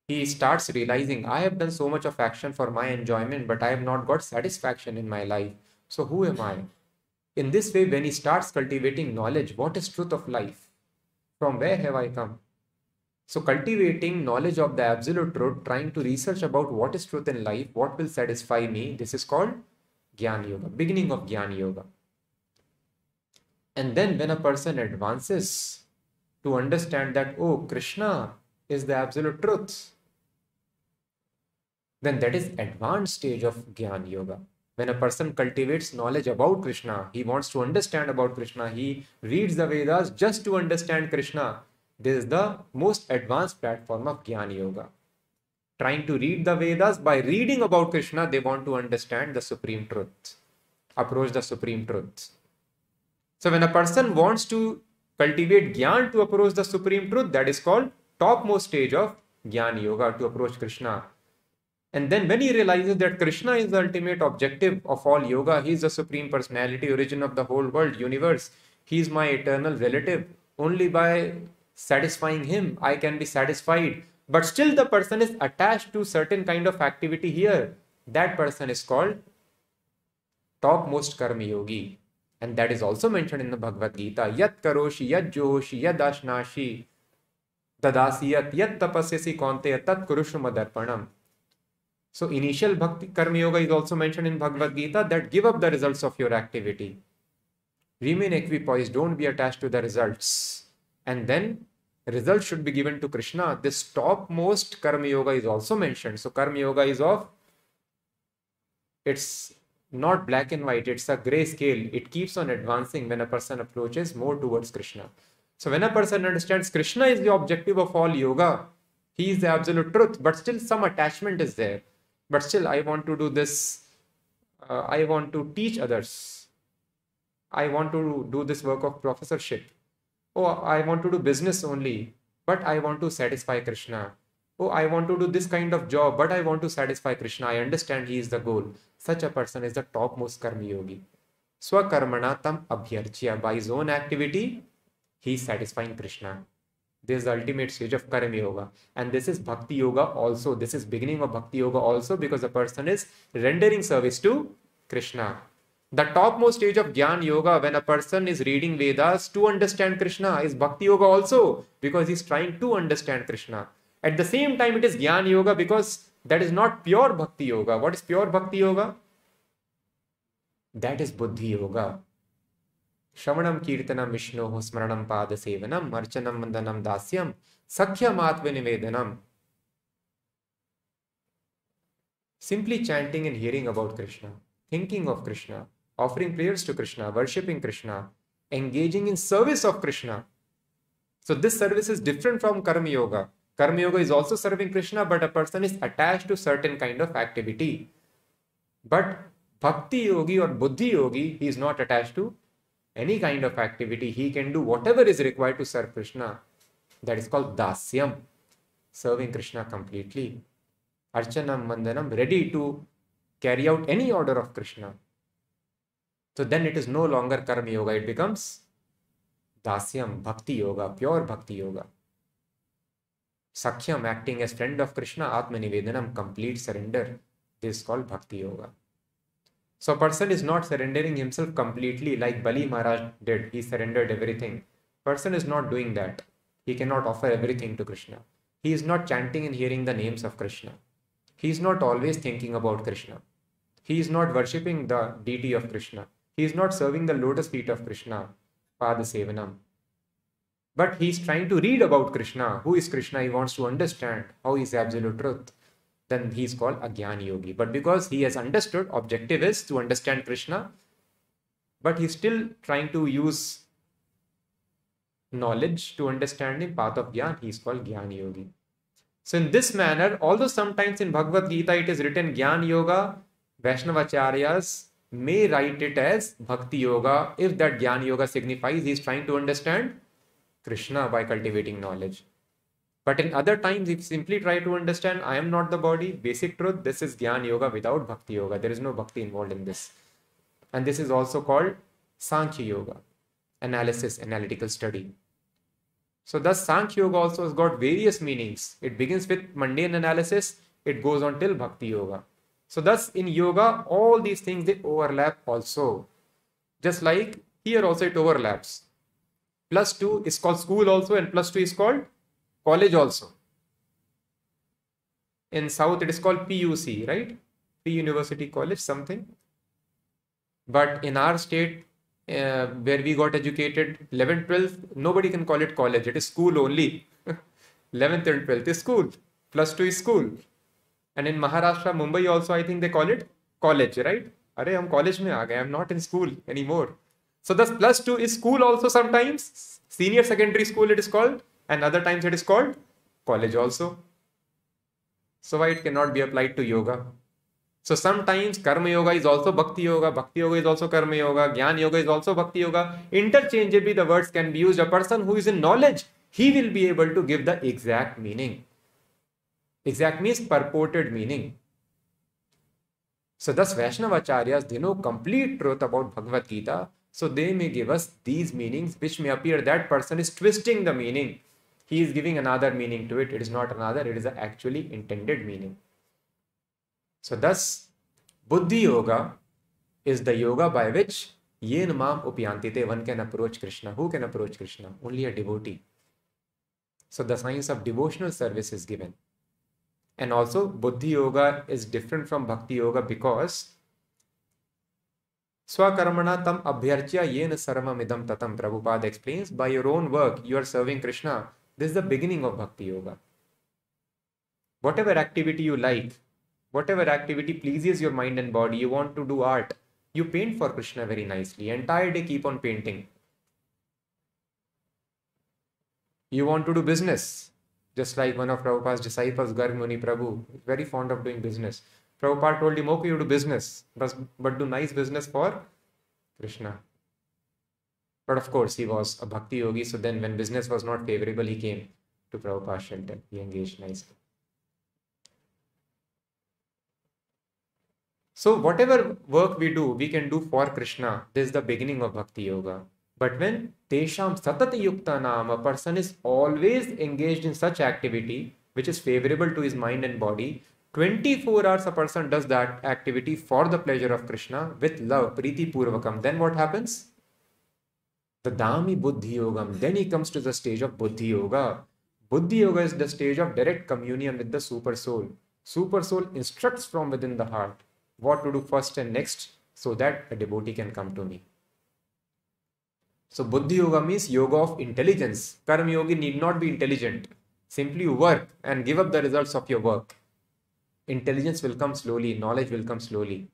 [SPEAKER 1] he starts realizing I have done so much of action for my enjoyment, but I have not got satisfaction in my life. So who am I? In this way, when he starts cultivating knowledge, what is truth of life? From where have I come? So cultivating knowledge of the absolute truth, trying to research about what is truth in life, what will satisfy me, this is called Gyan Yoga, beginning of Gyan Yoga. And then when a person advances to understand that, oh, Krishna is the absolute truth, then that is advanced stage of Gyan Yoga. When a person cultivates knowledge about Krishna, he wants to understand about Krishna, he reads the Vedas just to understand Krishna. This is the most advanced platform of Gyan Yoga. Trying to read the Vedas by reading about Krishna, they want to understand the supreme truth, approach the supreme truth. So when a person wants to cultivate Gyan to approach the supreme truth, that is called topmost stage of Gyan Yoga to approach Krishna. And then when he realizes that Krishna is the ultimate objective of all yoga, he is the supreme personality, origin of the whole world, universe. He is my eternal relative. Only by satisfying him, I can be satisfied. But still the person is attached to certain kind of activity here. That person is called topmost karma yogi. And that is also mentioned in the Bhagavad Gita. Yat karoshi, yat joshi, yat ashnashi, tadasiyat, yat tapasyasi konte, tat kurushma madarpanam. So initial bhakti karma yoga is also mentioned in Bhagavad Gita that give up the results of your activity. Remain equipoised, don't be attached to the results. And then results should be given to Krishna. This topmost karma yoga is also mentioned. So karma yoga is of it's not black and white, it's a gray scale. It keeps on advancing when a person approaches more towards Krishna. So when a person understands Krishna is the objective of all yoga, he is the absolute truth, but still some attachment is there but still i want to do this uh, i want to teach others i want to do this work of professorship oh i want to do business only but i want to satisfy krishna. Oh i want to do this kind of job but i want to satisfy krishna. I understand he is the goal. Such a person is the topmost karma yogi. Swakarmana tam abhyarchya. By his own activity he is satisfying krishna. This is the ultimate stage of karma yoga. And this is bhakti yoga also. This is beginning of bhakti yoga also because the person is rendering service to krishna the topmost stage of Gyan Yoga, when a person is reading Vedas to understand Krishna, is Bhakti Yoga also, because he's trying to understand Krishna. At the same time, it is Gyan Yoga because that is not pure Bhakti Yoga. What is pure Bhakti Yoga? That is Buddhi Yoga. Shravanam Kirtanam Vishnoho Smaranam Pada Sevanam Archanam Vandanam Dasyam Sakhya Matva Simply chanting and hearing about Krishna, thinking of Krishna, offering prayers to Krishna, worshipping Krishna, engaging in service of Krishna. So, this service is different from Karma Yoga. Karma yoga is also serving Krishna, but a person is attached to certain kind of activity. But bhakti yogi or buddhi yogi, he is not attached to any kind of activity. He can do whatever is required to serve Krishna. That is called dasyam, serving Krishna completely. Archanam, Vandanam, ready to carry out any order of Krishna. So then it is no longer karma yoga, it becomes dasyam, bhakti yoga, pure bhakti yoga. Sakhyam, acting as friend of Krishna, Atmanivedanam, complete surrender. This is called bhakti yoga. So a person is not surrendering himself completely like Bali Maharaj did. He surrendered everything. Person is not doing that. He cannot offer everything to Krishna. He is not chanting and hearing the names of Krishna. He is not always thinking about Krishna. He is not worshipping the deity of Krishna. He is not serving the lotus feet of Krishna, Pada Sevanam. But he is trying to read about Krishna. Who is Krishna? He wants to understand how he is absolute truth. Then he is called a Gyan Yogi. But because he has understood, objective is to understand Krishna, but he's still trying to use knowledge to understand him, path of Gyan, he is called Gyan Yogi. So in this manner, although sometimes in Bhagavad Gita it is written Gyan Yoga, Vaishnavacharyas may write it as Bhakti Yoga if that Gyan Yoga signifies he is trying to understand Krishna by cultivating knowledge. But in other times, if simply try to understand, I am not the body, basic truth, this is Gyan Yoga without Bhakti Yoga. There is no Bhakti involved in this. And this is also called Sankhya Yoga, analysis, analytical study. So thus Sankhya Yoga also has got various meanings. It begins with mundane analysis, it goes on till Bhakti Yoga. So thus in yoga, all these things they overlap also. Just like here also it overlaps. Plus 2 is called school also and plus 2 is called college also. In South it is called PUC, right? Pre-University College something. But in our state uh, where we got educated 11th 12th nobody can call it college it is school only 11th and 12th is school plus 2 is school and in maharashtra mumbai also i think they call it college right Are I'm college aa i'm not in school anymore so thus plus 2 is school also sometimes senior secondary school it is called and other times it is called college also so why it cannot be applied to yoga so sometimes Karma Yoga is also Bhakti Yoga, Bhakti Yoga is also Karma Yoga, Gyan Yoga is also Bhakti Yoga. Interchangeably, the words can be used. A person who is in knowledge, he will be able to give the exact meaning. Exact means purported meaning. So thus Vaishnavacharyas, they know complete truth about Bhagavad Gita. So they may give us these meanings which may appear that person is twisting the meaning. He is giving another meaning to it. It is not another, it is the actually intended meaning. So thus, Buddhi Yoga is the yoga by which Yen Mam Upyantite, one can approach Krishna. Who can approach Krishna? Only a devotee. So the science of devotional service is given. And also, Buddhi Yoga is different from Bhakti Yoga because Swakarmana tam abhyarchya yen sarvam idam tatam. Prabhupada explains, by your own work, you are serving Krishna. This is the beginning of Bhakti Yoga. Whatever activity you like, whatever activity pleases your mind and body you want to do art you paint for krishna very nicely entire day keep on painting you want to do business just like one of Prabhupada's disciples, Garg Muni Prabhu, very fond of doing business. Prabhupada told him, okay, you do business, but, but do nice business for Krishna. But of course, he was a bhakti yogi, so then when business was not favorable, he came to Prabhupada's shelter. He engaged nicely. So whatever work we do, we can do for Krishna. This is the beginning of Bhakti Yoga. But when Tesham Satati Yukta Nam, a person is always engaged in such activity which is favorable to his mind and body, 24 hours a person does that activity for the pleasure of Krishna with love, Priti Purvakam. Then what happens? The Dami Buddhi Yogam. Then he comes to the stage of Buddhi Yoga. Buddhi Yoga is the stage of direct communion with the Super Soul. Super Soul instructs from within the heart what to do first and next so that a devotee can come to me. So Buddhi Yoga means yoga of intelligence. Karma Yogi need not be intelligent. Simply work and give up the results of your work. Intelligence will come slowly, knowledge will come slowly.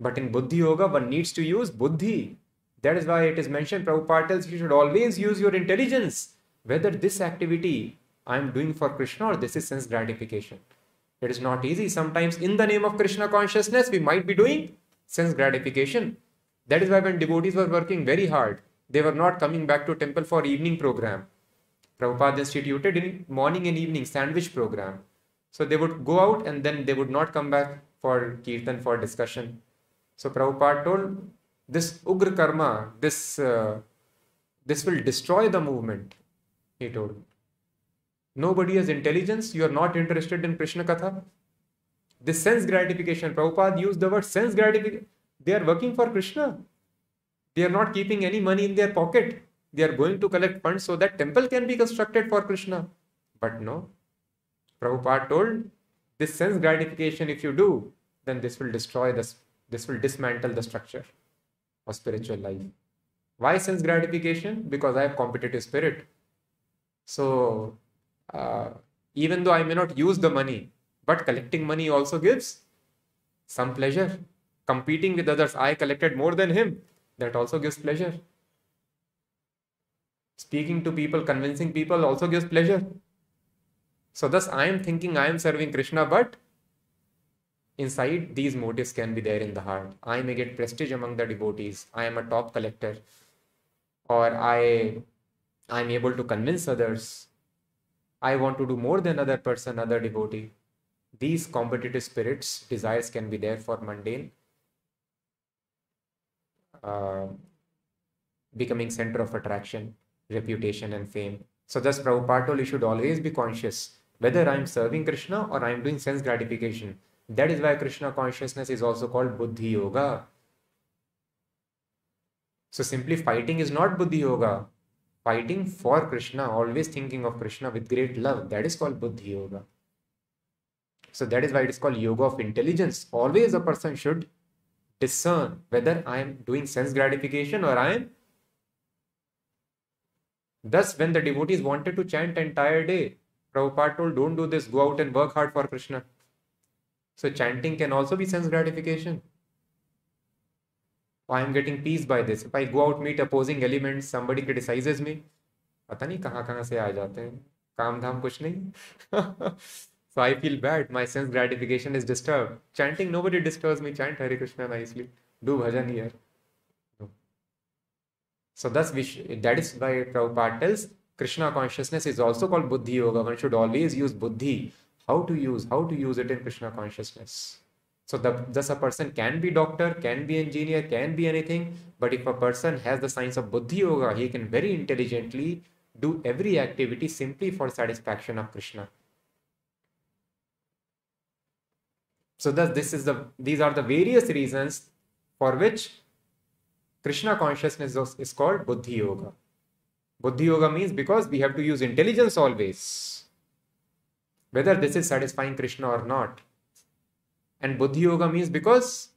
[SPEAKER 1] But in Buddhi Yoga, one needs to use Buddhi. That is why it is mentioned, Prabhupada tells you should always use your intelligence. whether this activity I am doing for Krishna or this is sense gratification. It is not easy. Sometimes, in the name of Krishna consciousness, we might be doing sense gratification. That is why when devotees were working very hard, they were not coming back to temple for evening program. Prabhupada instituted in morning and evening sandwich program. So they would go out and then they would not come back for kirtan for discussion. So Prabhupada told this ugra karma, this uh, this will destroy the movement. He told. Nobody has intelligence. You are not interested in Krishna Katha. This sense gratification, Prabhupada used the word sense gratification. They are working for Krishna. They are not keeping any money in their pocket. They are going to collect funds so that temple can be constructed for Krishna. But no. Prabhupada told this sense gratification, if you do, then this will destroy this, this will dismantle the structure of spiritual life. Why sense gratification? Because I have competitive spirit. So uh, even though I may not use the money, but collecting money also gives some pleasure. Competing with others, I collected more than him. That also gives pleasure. Speaking to people, convincing people also gives pleasure. So, thus, I am thinking I am serving Krishna, but inside these motives can be there in the heart. I may get prestige among the devotees. I am a top collector, or I I am able to convince others I want to do more than other person, other devotee. These competitive spirits, desires can be there for mundane, uh, becoming center of attraction, reputation, and fame. So, thus, Prabhupada told you should always be conscious whether I am serving Krishna or I am doing sense gratification. That is why Krishna consciousness is also called Buddhi Yoga. So, simply fighting is not Buddhi Yoga fighting for Krishna, always thinking of Krishna with great love. That is called Buddhi Yoga. So that is why it is called Yoga of Intelligence. Always a person should discern whether I am doing sense gratification or I am. Thus, when the devotees wanted to chant entire day, Prabhupada told, don't do this, go out and work hard for Krishna. So chanting can also be sense gratification. I am getting peace by this. If I go out meet opposing elements, somebody criticizes me. पता नहीं कहाँ कहाँ से आ जाते हैं काम धाम कुछ नहीं so I feel bad. My sense gratification is disturbed. Chanting, nobody disturbs me. Chant Hare Krishna nicely. Do bhajan here. So thus, we that is why Prabhupada tells Krishna consciousness is also called Buddhi Yoga. One should always use Buddhi. How to use, how to use it in Krishna consciousness. So the, thus a person can be doctor, can be engineer, can be anything. But if a person has the science of Buddhi Yoga, he can very intelligently do every activity simply for satisfaction of Krishna. So thus this is the these are the various reasons for which Krishna consciousness is called Buddhi Yoga. Buddhi Yoga means because we have to use intelligence always. Whether this is satisfying Krishna or not. And Buddhi Yoga means because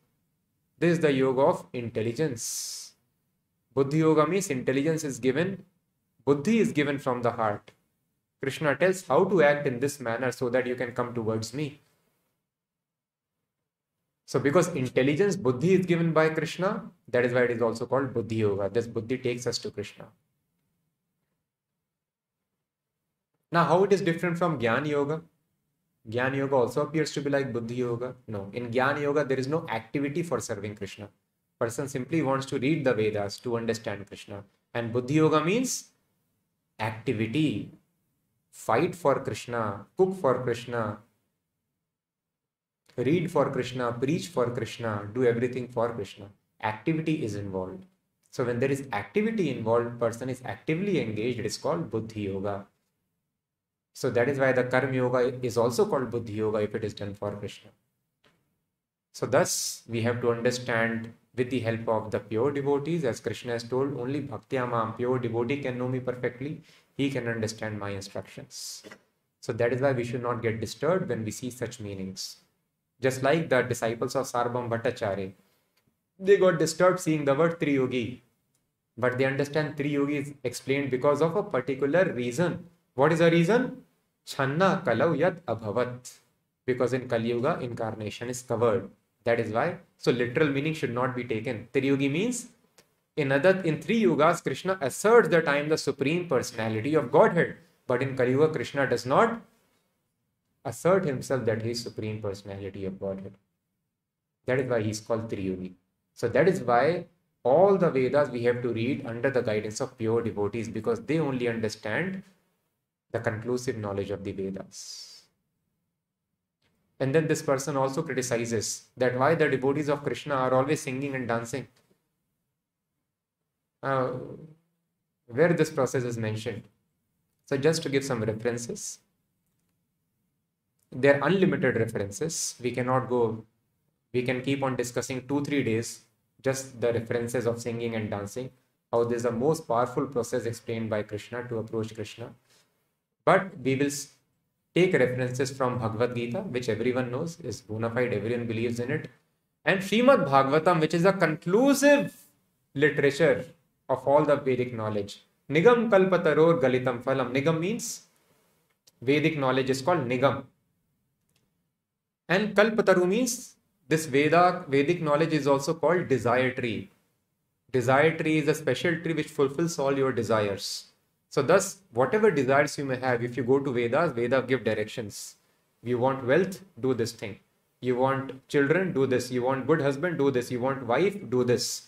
[SPEAKER 1] this is the yoga of intelligence. Buddhi Yoga means intelligence is given, Buddhi is given from the heart. Krishna tells how to act in this manner so that you can come towards me. So, because intelligence, Buddhi is given by Krishna, that is why it is also called Buddhi Yoga. This Buddhi takes us to Krishna. Now, how it is different from Gyan Yoga? Gyan Yoga also appears to be like Buddhi Yoga. No, in Gyan Yoga, there is no activity for serving Krishna. Person simply wants to read the Vedas to understand Krishna. And Buddhi Yoga means activity. Fight for Krishna, cook for Krishna, read for Krishna, preach for Krishna, do everything for Krishna. Activity is involved. So when there is activity involved, person is actively engaged, it is called Buddhi Yoga. So that is why the Karma Yoga is also called Buddhi Yoga if it is done for Krishna. So thus we have to understand with the help of the pure devotees, as Krishna has told, only Bhaktyamam, pure devotee can know me perfectly. He can understand my instructions. So that is why we should not get disturbed when we see such meanings. Just like the disciples of Sarvabhauma Bhattacharya, they got disturbed seeing the word Triyugi. But they understand Triyugi is explained because of a particular reason. What is the reason? Channa kalau yat abhavat. Because in Kali Yuga, incarnation is covered. That is why. So literal meaning should not be taken. Triyugi means In other, in three yugas, Krishna asserts that I am the supreme personality of Godhead. But in Kali Yuga, Krishna does not assert himself that he is supreme personality of Godhead. That is why he is called Triyugi. So that is why all the Vedas we have to read under the guidance of pure devotees because they only understand the conclusive knowledge of the Vedas. And then this person also criticizes that why the devotees of Krishna are always singing and dancing uh, where this process is mentioned. So just to give some references, there are unlimited references. We cannot go, we can keep on discussing two, three days, just the references of singing and dancing, how this is the most powerful process explained by Krishna to approach Krishna. But we will take references from Bhagavad Gita, which everyone knows is bona fide, everyone believes in it, and Srimad Bhagavatam, which is a conclusive literature of all the Vedic knowledge. Nigam kalpataror galitam phalam. Nigam means Vedic knowledge is called Nigam. And kalpataru means this Veda, Vedic knowledge is also called desire tree. Desire tree is a special tree which fulfills all your desires. So thus, whatever desires you may have, if you go to Vedas, Veda give directions. You want wealth, do this thing. You want children, do this. You want good husband, do this. You want wife, do this.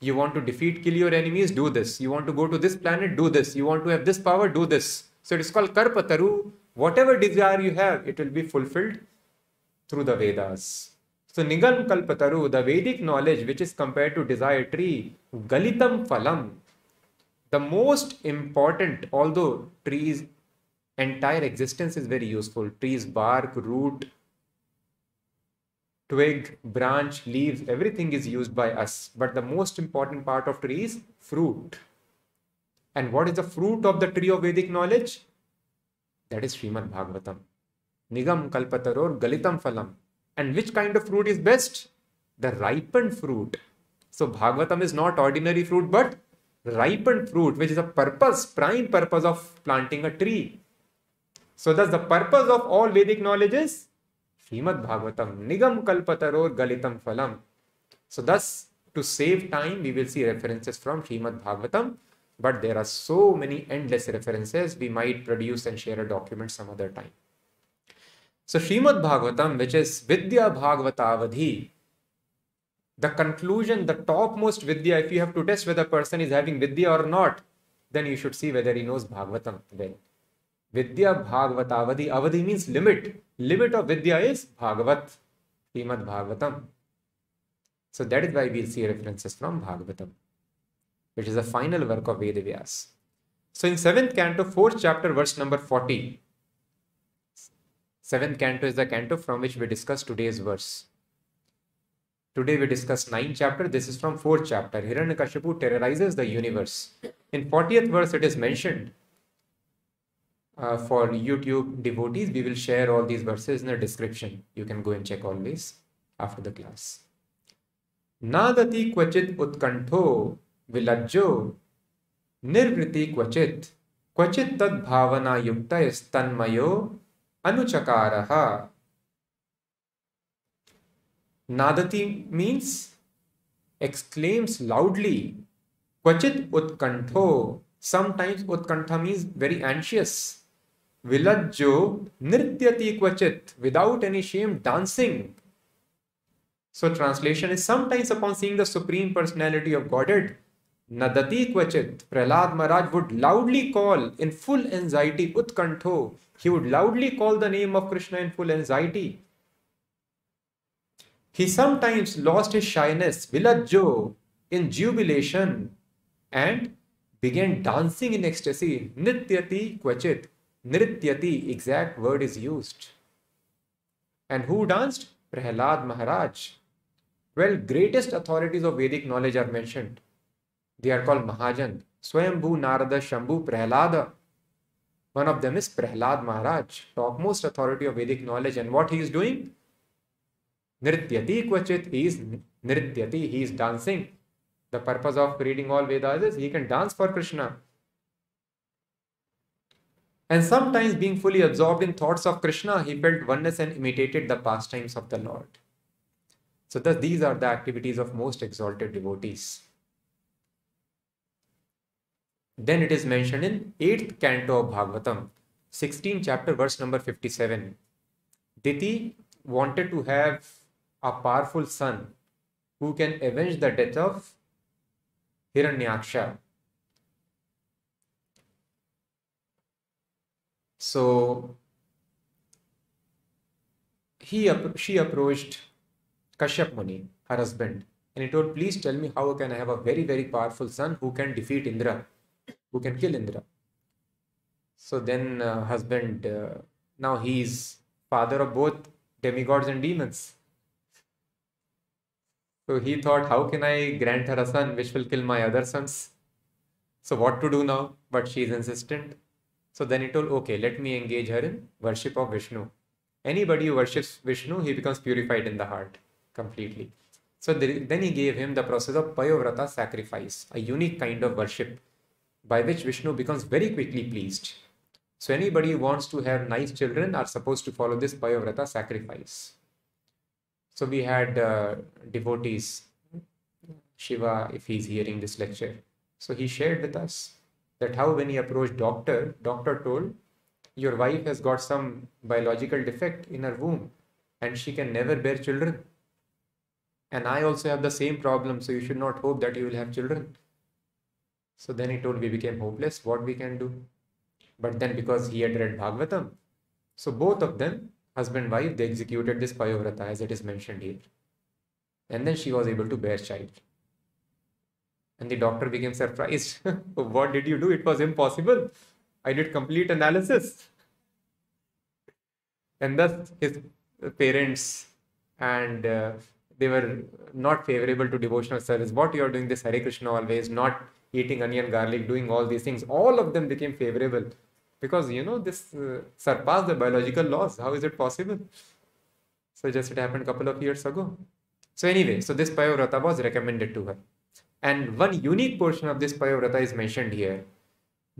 [SPEAKER 1] You want to defeat, kill your enemies, do this. You want to go to this planet, do this. You want to have this power, do this. So it is called Kalpataru. Whatever desire you have, it will be fulfilled through the Vedas. So Nigam Kalpataru, the Vedic knowledge which is compared to desire tree, Galitam Phalam, the most important, although trees entire existence is very useful, trees bark, root, twig, branch, leaves, everything is used by us. But the most important part of tree is fruit. And what is the fruit of the tree of Vedic knowledge? That is Srimad Bhagavatam. Nigam kalpataror galitam phalam. And which kind of fruit is best? The ripened fruit. So Bhagavatam is not ordinary fruit, but ripened fruit, which is a purpose, prime purpose of planting a tree. So thus the purpose of all Vedic knowledge is Srimad Bhagavatam, Nigam Kalpataror Galitam Phalam. So thus, to save time, we will see references from Srimad Bhagavatam, but there are so many endless references, we might produce and share a document some other time. So Srimad Bhagavatam, which is Vidya Bhagavatavadhi, the conclusion, the topmost Vidya, if you have to test whether a person is having Vidya or not, then you should see whether he knows Bhagavatam well. Vidya Bhagavatavadi. Avadi means limit. Limit of Vidya is Bhagavat, Srimad Bhagavatam. So that is why we'll see references from Bhagavatam, which is the final work of Vedavyas. So in 7th canto, 4th chapter, verse number 40. 7th canto is the canto from which we discuss today's verse. Today we discuss 9th chapter. This is from 4th chapter. Hiranyakashipu terrorizes the universe. In 40th verse, it is mentioned uh, for YouTube devotees, we will share all these verses in the description. You can go and check always after the class. Nadati kvachit utkantho vilajjo nirvriti kvachit kvachit tad bhavana yukta tanmayo अनुचकार नादती means exclaims loudly क्वचित उत्कंठो sometimes उत्कंठ means very anxious विलज्जो नृत्यति क्वचित without any shame dancing so translation is sometimes upon seeing the supreme personality of godhead Nadati kvachit, Prahlad Maharaj would loudly call in full anxiety, Utkantho. He would loudly call the name of Krishna in full anxiety. He sometimes lost his shyness, Vilajjo, in jubilation, and began dancing in ecstasy, Nrityati kvachit. Nrityati, exact word is used. And who danced? Prahlad Maharaj. Well, greatest authorities of Vedic knowledge are mentioned. They are called Mahajan. Swayambhu, Narada, Shambhu, Prahlada. One of them is Prahlad Maharaj, topmost authority of Vedic knowledge. And what he is doing? Nrityati Kvachit. He is Nrityati. He is dancing. The purpose of reading all Vedas is he can dance for Krishna and sometimes being fully absorbed in thoughts of Krishna, he felt oneness and imitated the pastimes of the Lord. So these are the activities of most exalted devotees. Then it is mentioned in 8th canto of Bhagavatam, 16 chapter, verse number 57. Diti wanted to have a powerful son who can avenge the death of Hiranyaksha. So he she approached Kashyap Muni, her husband, and he told, Please tell me how can I have a very, very powerful son who can defeat Indra, who can kill Indra. So then, uh, husband, uh, now he's father of both demigods and demons. So he thought, How can I grant her a son which will kill my other sons? So, what to do now? But she is insistent. So then he told, Okay, let me engage her in worship of Vishnu. Anybody who worships Vishnu, he becomes purified in the heart completely. So then he gave him the process of Payovrata sacrifice, a unique kind of worship by which Vishnu becomes very quickly pleased. So anybody who wants to have nice children are supposed to follow this Payovrata sacrifice. So we had uh, devotees, Shiva, if he's hearing this lecture. So he shared with us that how when he approached doctor, doctor told, your wife has got some biological defect in her womb and she can never bear children and I also have the same problem, so you should not hope that you will have children. So then he told me we became hopeless, what we can do. But then because he had read Bhagavatam, so both of them, husband wife, they executed this Payovrata as it is mentioned here. And then she was able to bear child. And the doctor became surprised. what did you do? It was impossible. I did complete analysis. And thus his parents and uh, they were not favorable to devotional service. What you are doing this Hare Krishna always, not eating onion, garlic, doing all these things, all of them became favorable because you know this uh, surpassed the biological laws. How is it possible? So just it happened a couple of years ago. So anyway, so this Payovrata was recommended to her. And one unique portion of this Payovrata is mentioned here.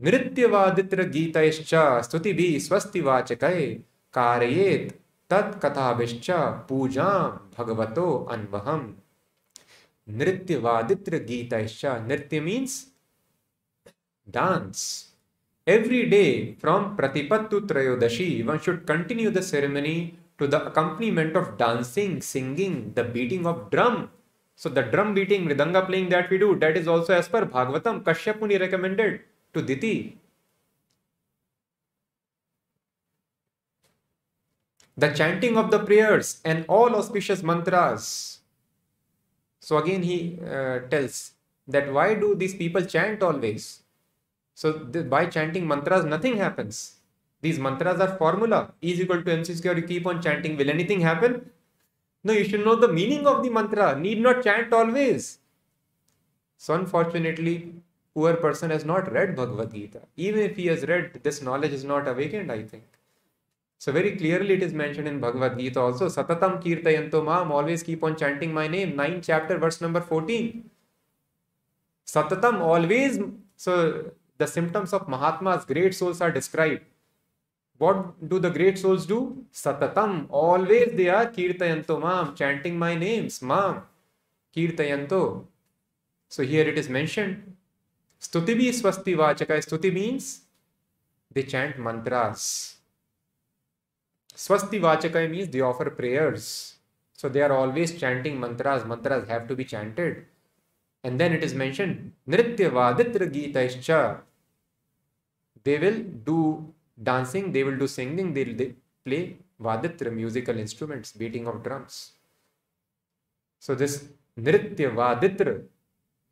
[SPEAKER 1] Nrityavaditra Gitaischa Stutibhi Swastivachakai Karyet तत्कथाभिश्च पूजा भगवतो अन्वहम नृत्य वादित्र गीत नृत्य means dance every day from pratipattu trayodashi one should continue the ceremony to the accompaniment of dancing singing the beating of drum so the drum beating mridanga playing that we do that is also as per bhagavatam kashyap muni recommended to diti the chanting of the prayers and all auspicious mantras. So again, he uh, tells that why do these people chant always? So th- by chanting mantras, nothing happens. These mantras are formula. E is equal to mc square. You keep on chanting. Will anything happen? No, you should know the meaning of the mantra. Need not chant always. So unfortunately, poor person has not read Bhagavad Gita. Even if he has read, this knowledge is not awakened, I think. So very clearly it is mentioned in Bhagavad Gita also, Satatam Kirtayanto Mam, always keep on chanting my name. 9 chapter, verse number 14. Satatam, always. So the symptoms of Mahatmas, great souls are described. What do the great souls do? Satatam, always they are Kirtayanto Mam, chanting my names, Mam, Kirtayanto. So here it is mentioned. Stutibi swasti vachaka. Stuti means they chant mantras. Swasti Vachakai means they offer prayers. So they are always chanting mantras. Mantras have to be chanted. And then it is mentioned, Nritya Vaditra Gitaischa. They will do dancing, they will do singing, they will play Vaditra musical instruments, beating of drums. So this Nritya Vaditra,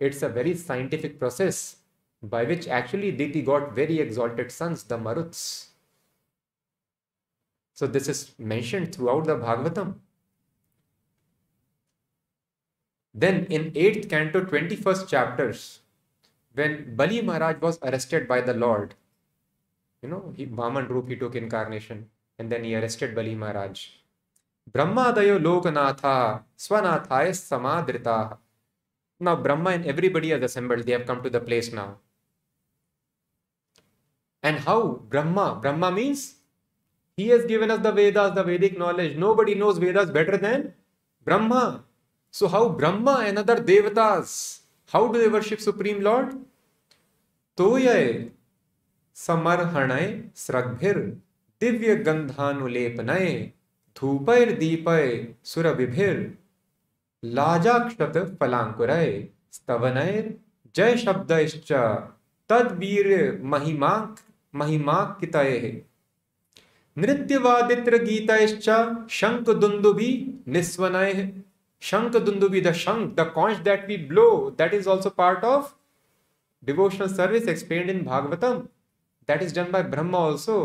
[SPEAKER 1] it's a very scientific process by which actually Diti got very exalted sons, the Maruts. So this is mentioned throughout the Bhagavatam. Then in 8th canto, 21st chapters, when Bali Maharaj was arrested by the Lord, you know, he, Vaman Roop he took incarnation and then he arrested Bali Maharaj. Brahmadayo Lokanatha Swanathaya Samadrita. Now Brahma and everybody has assembled. They have come to the place now. And how? Brahma. Brahma means he has given us the Vedas, the Vedic knowledge. Nobody knows Vedas better than Brahma. So how Brahma and other Devatas, how do they worship Supreme Lord? तोय समर्हणय स्रग्भिर दिव्य गंधानुलेपनय धूपैर दीपय सुरभिभिर लाजाक्षत फलांकुरय स्तवनैर जय शब्दश्च तद्वीर महिमा महिमाकितये नृत्यवादित्र गीता शंक दुंदु भी निस्वनाय है शंक दुंदु भी दंक शंक the conch that we blow that is also part of devotional service explain in Bhagavatam that is done by Brahma also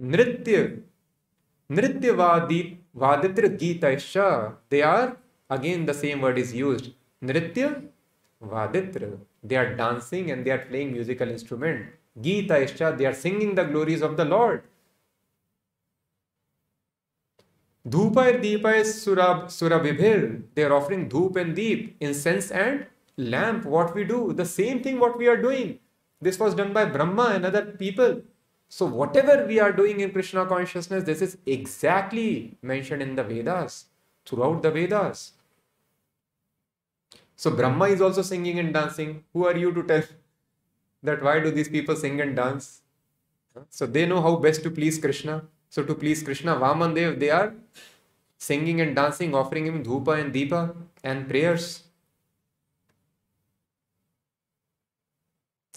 [SPEAKER 1] नृत्य नृत्यवादी वादित्र गीताश्च they are again the same word is use नृत्य वादित्र they are dancing and they are playing musical instrument Gita they are singing the glories of the lord Dhupay Deepay Surab Surabhibhir. They are offering dhoop and deep, incense and lamp. What we do, the same thing what we are doing. This was done by Brahma and other people. So whatever we are doing in Krishna consciousness, this is exactly mentioned in the Vedas, throughout the Vedas. So Brahma is also singing and dancing. Who are you to tell that why do these people sing and dance? So they know how best to please Krishna. So to please Krishna, Vamandev, they are singing and dancing, offering him dhupa and deepa and prayers.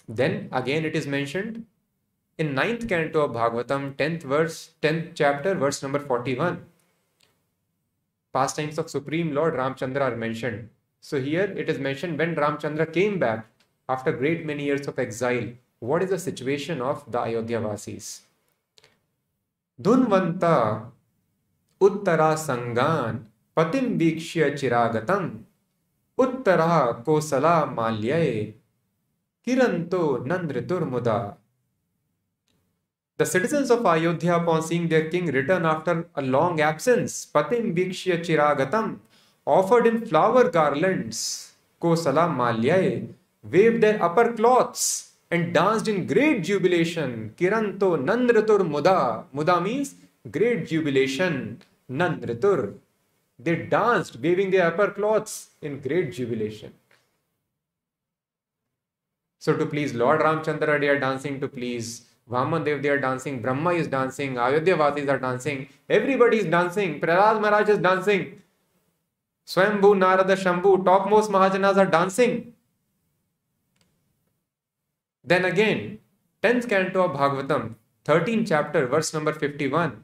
[SPEAKER 1] Then again it is mentioned in ninth canto of Bhagavatam, 10th verse, 10th chapter, verse number 41. Pastimes of Supreme Lord Ramchandra are mentioned. So here it is mentioned when Ramchandra came back after great many years of exile, what is the situation of the Ayodhya Vasis? धुन्वंत उत्तरा संगान पतिम वीक्ष्य चिरागतम उत्तरा कोसला माल्ये किरंतो नंद्रतुर्मुदा The citizens of Ayodhya, upon seeing their king return after a long absence, Patim Vikshya Chiragatam, offered him flower garlands, Kosala Malyaye, waved their upper cloths, and danced in great jubilation. Kiranto Nandratur Muda. Muda means great jubilation. Nandratur. They danced, waving their upper cloths in great jubilation. So to please Lord Ramchandra, they are dancing to please Vaman Dev, they are dancing. Brahma is dancing. Ayodhya Vasis are dancing. Everybody is dancing. Prahlad Maharaj is dancing. Swambhu, Narada, Shambhu, topmost Mahajanas are dancing. Then again, 10th canto of Bhagavatam, 13th chapter, verse number 51.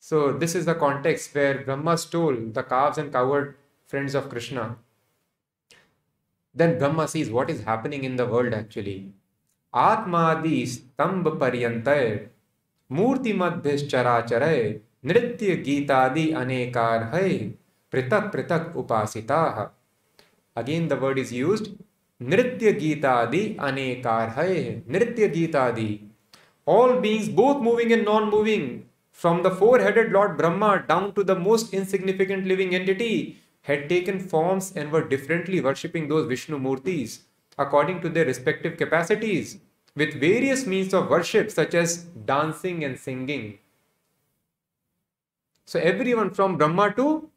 [SPEAKER 1] So, this is the context where Brahma stole the calves and coward friends of Krishna. Then Brahma sees what is happening in the world actually. Atmadi stambh paryantay मूर्ति मध्य चराचरय नृत्य गीतादि अनेकार है पृथक पृथक उपासिता again the word is used नृत्य गीतादि अनेकार है नृत्य गीतादि all beings both moving and non-moving from the four-headed lord brahma down to the most insignificant living entity had taken forms and were differently worshipping those vishnu murtis according to their respective capacities with various means of worship such as dancing and singing so everyone from brahma to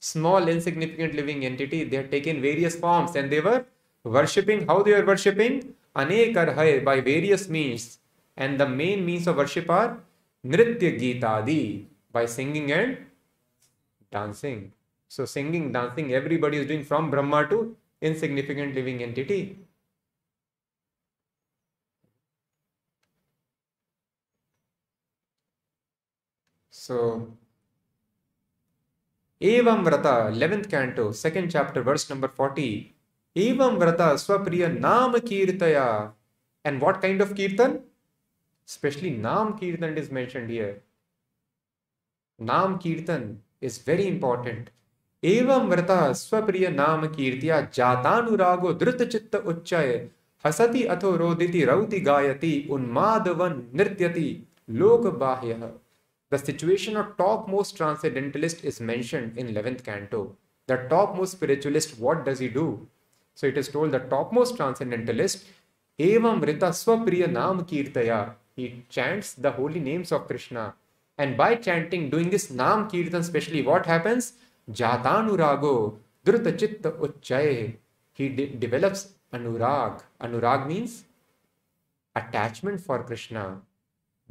[SPEAKER 1] small insignificant living entity they had taken various forms and they were Worshipping, how they are worshipping? Anekar hai by various means. And the main means of worship are Nritya Gita by singing and dancing. So singing, dancing, everybody is doing from Brahma to insignificant living entity. So, Evam Vrata, 11th canto, 2nd chapter, verse number 40. एवं व्रता स्वप्रिय नाम कीर्तया। And what kind of kirtan? Specially nama kirtan is mention here नाम kirtan is very important एवं व्रता स्वप्रिय नाम कीर्तिया जातानुरागो द्रुत चित्त उच्चय। हसति अथो रोदिति रौति गायति उन्मादवन नृत्यति। लोक बाह्य। The situation of top most transcendentalist is mention in 11th canto the top most spiritualist what does he do So it is told the topmost transcendentalist, Evam Vrata Swapriya Nam Kirtaya. He chants the holy names of Krishna. And by chanting, doing this Nam Kirtan, especially, what happens? Jatanurago, Druta Chitta Uchchaye. He de- develops anurag. Anurag means attachment for Krishna.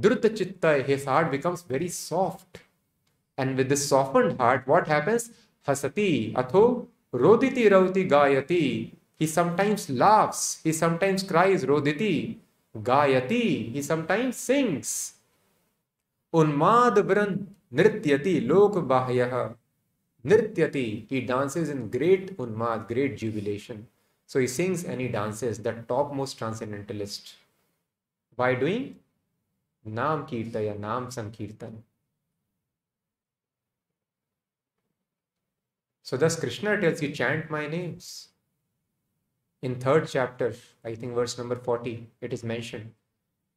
[SPEAKER 1] Druta chitta, his heart becomes very soft. And with this softened heart, what happens? Hasati, atho, रोदिति रवति गायति। He sometimes laughs he sometimes cries रोदिति। गायति he sometimes sings उन्माद ब्रन नृत्यति लोक बाह्य। नृत्यति ही डांसेस इन ग्रेट उन्माद great jubilation so he sings any he dances the top most transcendentalist by doing nama kirtan या नाम संकीर्तन। So thus Krishna tells you, chant my names. In third chapter, I think verse number 40, it is mentioned.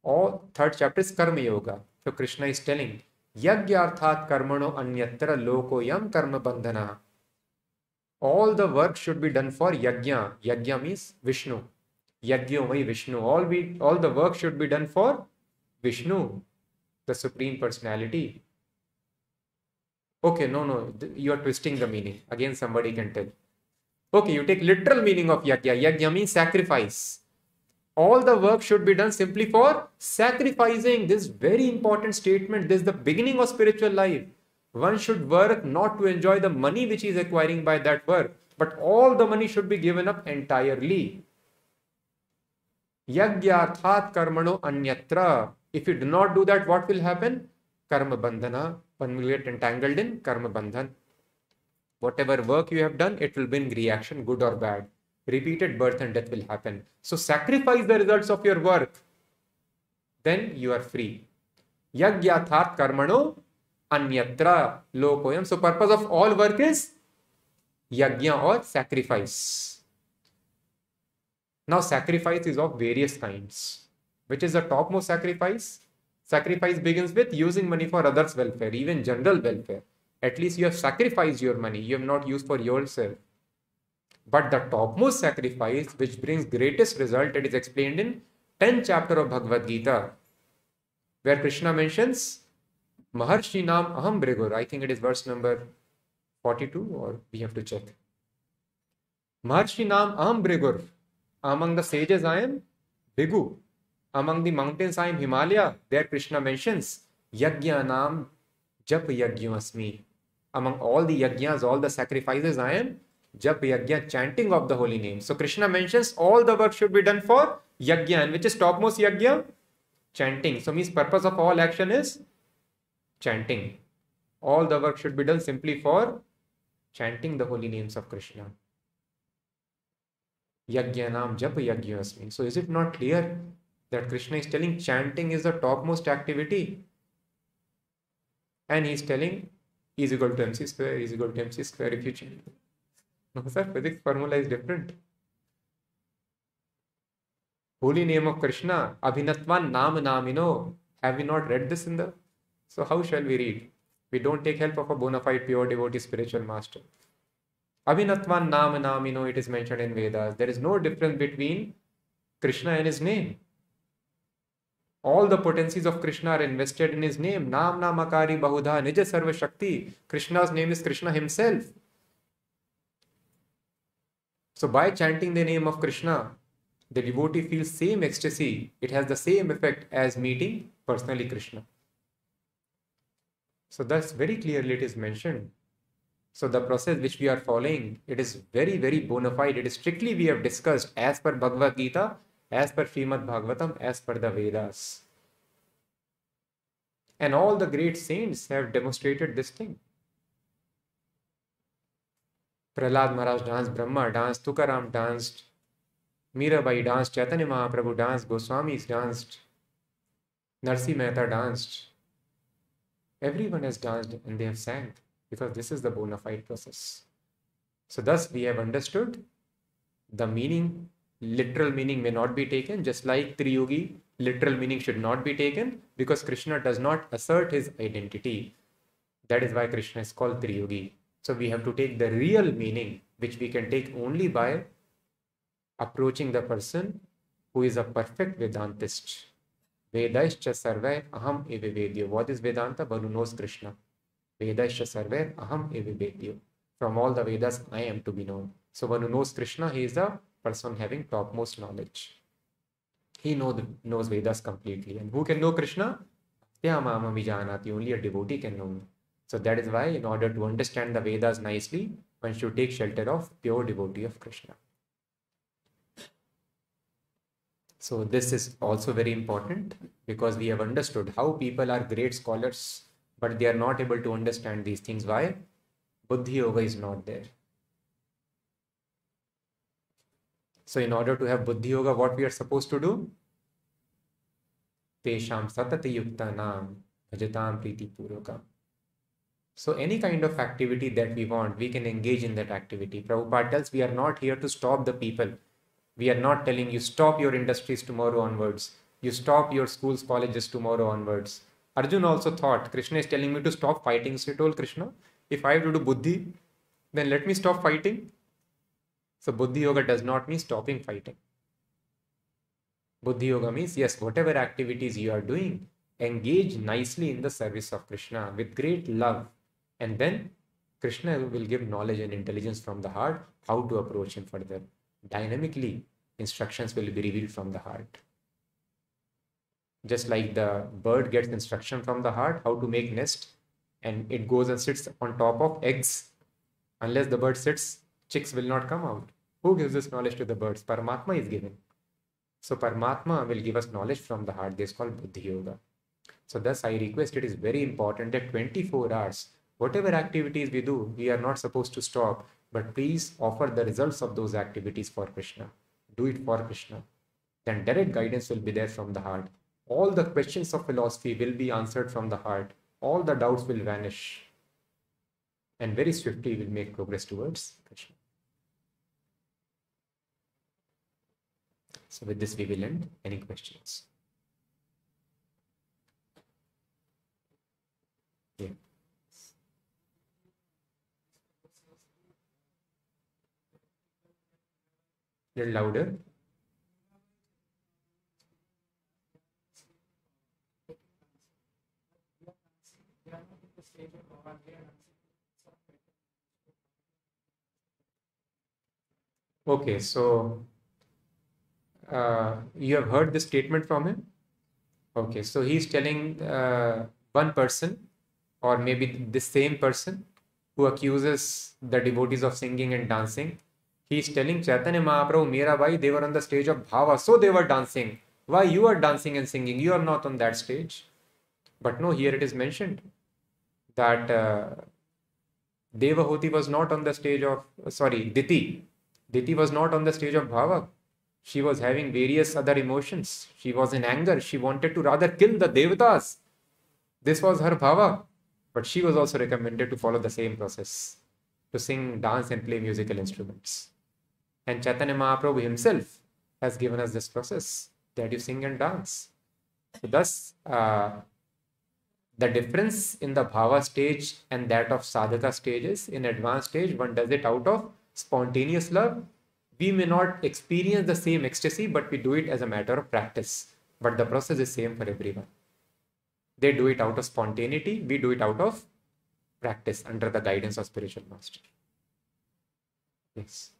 [SPEAKER 1] All third chapter is Karma Yoga. So Krishna is telling, Yagyarthat karmano anyatra loko yam karma bandhana. All the work should be done for yajna. Yajna means Vishnu. Yagyomai Vishnu. All we all the work should be done for Vishnu, the Supreme Personality. Okay, no, no, you are twisting the meaning. Again, somebody can tell. Okay, you take literal meaning of yajna. Yajna means sacrifice. All the work should be done simply for sacrificing. This very important statement. This is the beginning of spiritual life. One should work not to enjoy the money which he is acquiring by that work but all the money should be given up entirely. Yagyarthat karmano anyatra. If you do not do that what will happen? Karma bandhana one will get entangled in karma bandhan whatever work you have done it will bring reaction good or bad repeated birth and death will happen. So sacrifice the results of your work. Then you are free. Yagyarthat karmano anyatra lokoyam. So purpose of all work is yagya or sacrifice. Now sacrifice is of various kinds. Which is the topmost sacrifice? Sacrifice begins with using money for others' welfare, even general welfare. At least you have sacrificed your money. You have not used for yourself. But the topmost sacrifice, which brings greatest result, it is explained in 10th chapter of Bhagavad Gita, where Krishna mentions Maharshi Nam Aham Brigur. I think it is verse number 42, or we have to check. Maharshi Nam Aham Brigur. Among the sages, I am Bhigu. Among the mountains, I am Himalaya. There Krishna mentions Yagya Nam Jap Yagyasmi. Among all the yajnas, all the sacrifices, I am Jap Yajna, chanting of the holy name. So Krishna mentions all the work should be done for Yajna, and which is topmost Yajna? Chanting. So means purpose of all action is chanting. All the work should be done simply for chanting the holy names of Krishna. Yajnanam Jap Yajnasmi. So is it not clear that Krishna is telling chanting is the topmost activity? And he is telling E is equal to mc square, E is equal to mc square if you chant. No, sir, physics formula is different. Holy name of Krishna, Abhinatvan Nam Namino. Have we not read this in the? So, how shall we read? We don't take help of a bona fide pure devotee spiritual master. Abhinatvan Nam Namino, it is mentioned in Vedas. There is no difference between Krishna and his name. All the potencies of Krishna are invested in his name. Nam Namakari Bahudha Nija Sarva Shakti. Krishna's name is Krishna himself. So by chanting the name of Krishna, the devotee feels same ecstasy. It has the same effect as meeting personally Krishna. So thus very clearly it is mentioned. So the process which we are following, it is very, very bona fide. It is strictly we have discussed as per Bhagavad Gita, as per Srimad Bhagavatam, as per the Vedas. And all the great saints have demonstrated this thing. Prahlad Maharaj danced, Brahma danced, Tukaram danced, Mirabai danced, Chaitanya Mahaprabhu danced, Goswamis danced, Narsi Mehta danced. Everyone has danced and they have sang because this is the bona fide process. So, thus we have understood the meaning, literal meaning may not be taken, just like Triyugi, literal meaning should not be taken because Krishna does not assert his identity. That is why Krishna is called Triyugi. So we have to take the real meaning, which we can take only by approaching the person who is a perfect Vedantist. Vedaischa sarve aham evivedyo. What is Vedanta? One who knows Krishna. Vedaischa sarve aham evivedyo. From all the Vedas, I am to be known. So one who knows Krishna, he is the person having topmost knowledge. He know the, knows Vedas completely. And who can know Krishna? Only a devotee can know. So that is why, in order to understand the Vedas nicely, one should take shelter of pure devotee of Krishna. So this is also very important because we have understood how people are great scholars, but they are not able to understand these things. Why? Buddhi Yoga is not there. So in order to have Buddhi Yoga, what we are supposed to do? Tesham satati yukta nam bhajatam priti purokam. So any kind of activity that we want, we can engage in that activity. Prabhupada tells we are not here to stop the people. We are not telling you stop your industries tomorrow onwards. You stop your schools, colleges tomorrow onwards. Arjun also thought, Krishna is telling me to stop fighting. So he told Krishna, if I have to do buddhi, then let me stop fighting. So buddhi yoga does not mean stopping fighting. Buddhi yoga means yes, whatever activities you are doing, engage nicely in the service of Krishna with great love. And then Krishna will give knowledge and intelligence from the heart how to approach him further. Dynamically, instructions will be revealed from the heart. Just like the bird gets instruction from the heart how to make nest, and it goes and sits on top of eggs. Unless the bird sits, chicks will not come out. Who gives this knowledge to the birds? Paramatma is giving. So Paramatma will give us knowledge from the heart. This is called Buddhi Yoga. So thus I request it is very important that 24 hours, whatever activities we do, we are not supposed to stop, but please offer the results of those activities for Krishna. Do it for Krishna. Then direct guidance will be there from the heart. All the questions of philosophy will be answered from the heart all the doubts will vanish and very swiftly we will make progress towards Krishna. So with this we will end. Any questions? Yeah. Little louder. Okay, so uh, you have heard this statement from him? Okay, so he's telling uh, one person, or maybe the same person, who accuses the devotees of singing and dancing. He's telling Chaitanya Mahaprabhu, Mirabai, they were on the stage of Bhava, so they were dancing. Why you are dancing and singing? You are not on that stage. But no, here it is mentioned that uh, Devahuti was not on the stage of, sorry, Diti. Diti was not on the stage of Bhava. She was having various other emotions. She was in anger. She wanted to rather kill the Devatas. This was her Bhava. But she was also recommended to follow the same process to sing, dance, and play musical instruments. And Chaitanya Mahaprabhu himself has given us this process that you sing and dance. So thus, uh, the difference in the bhava stage and that of sadhaka stages in advanced stage one does it out of spontaneous love we may not experience the same ecstasy but we do it as a matter of practice. But the process is same for everyone. They do it out of spontaneity. We do it out of practice under the guidance of spiritual master. Yes.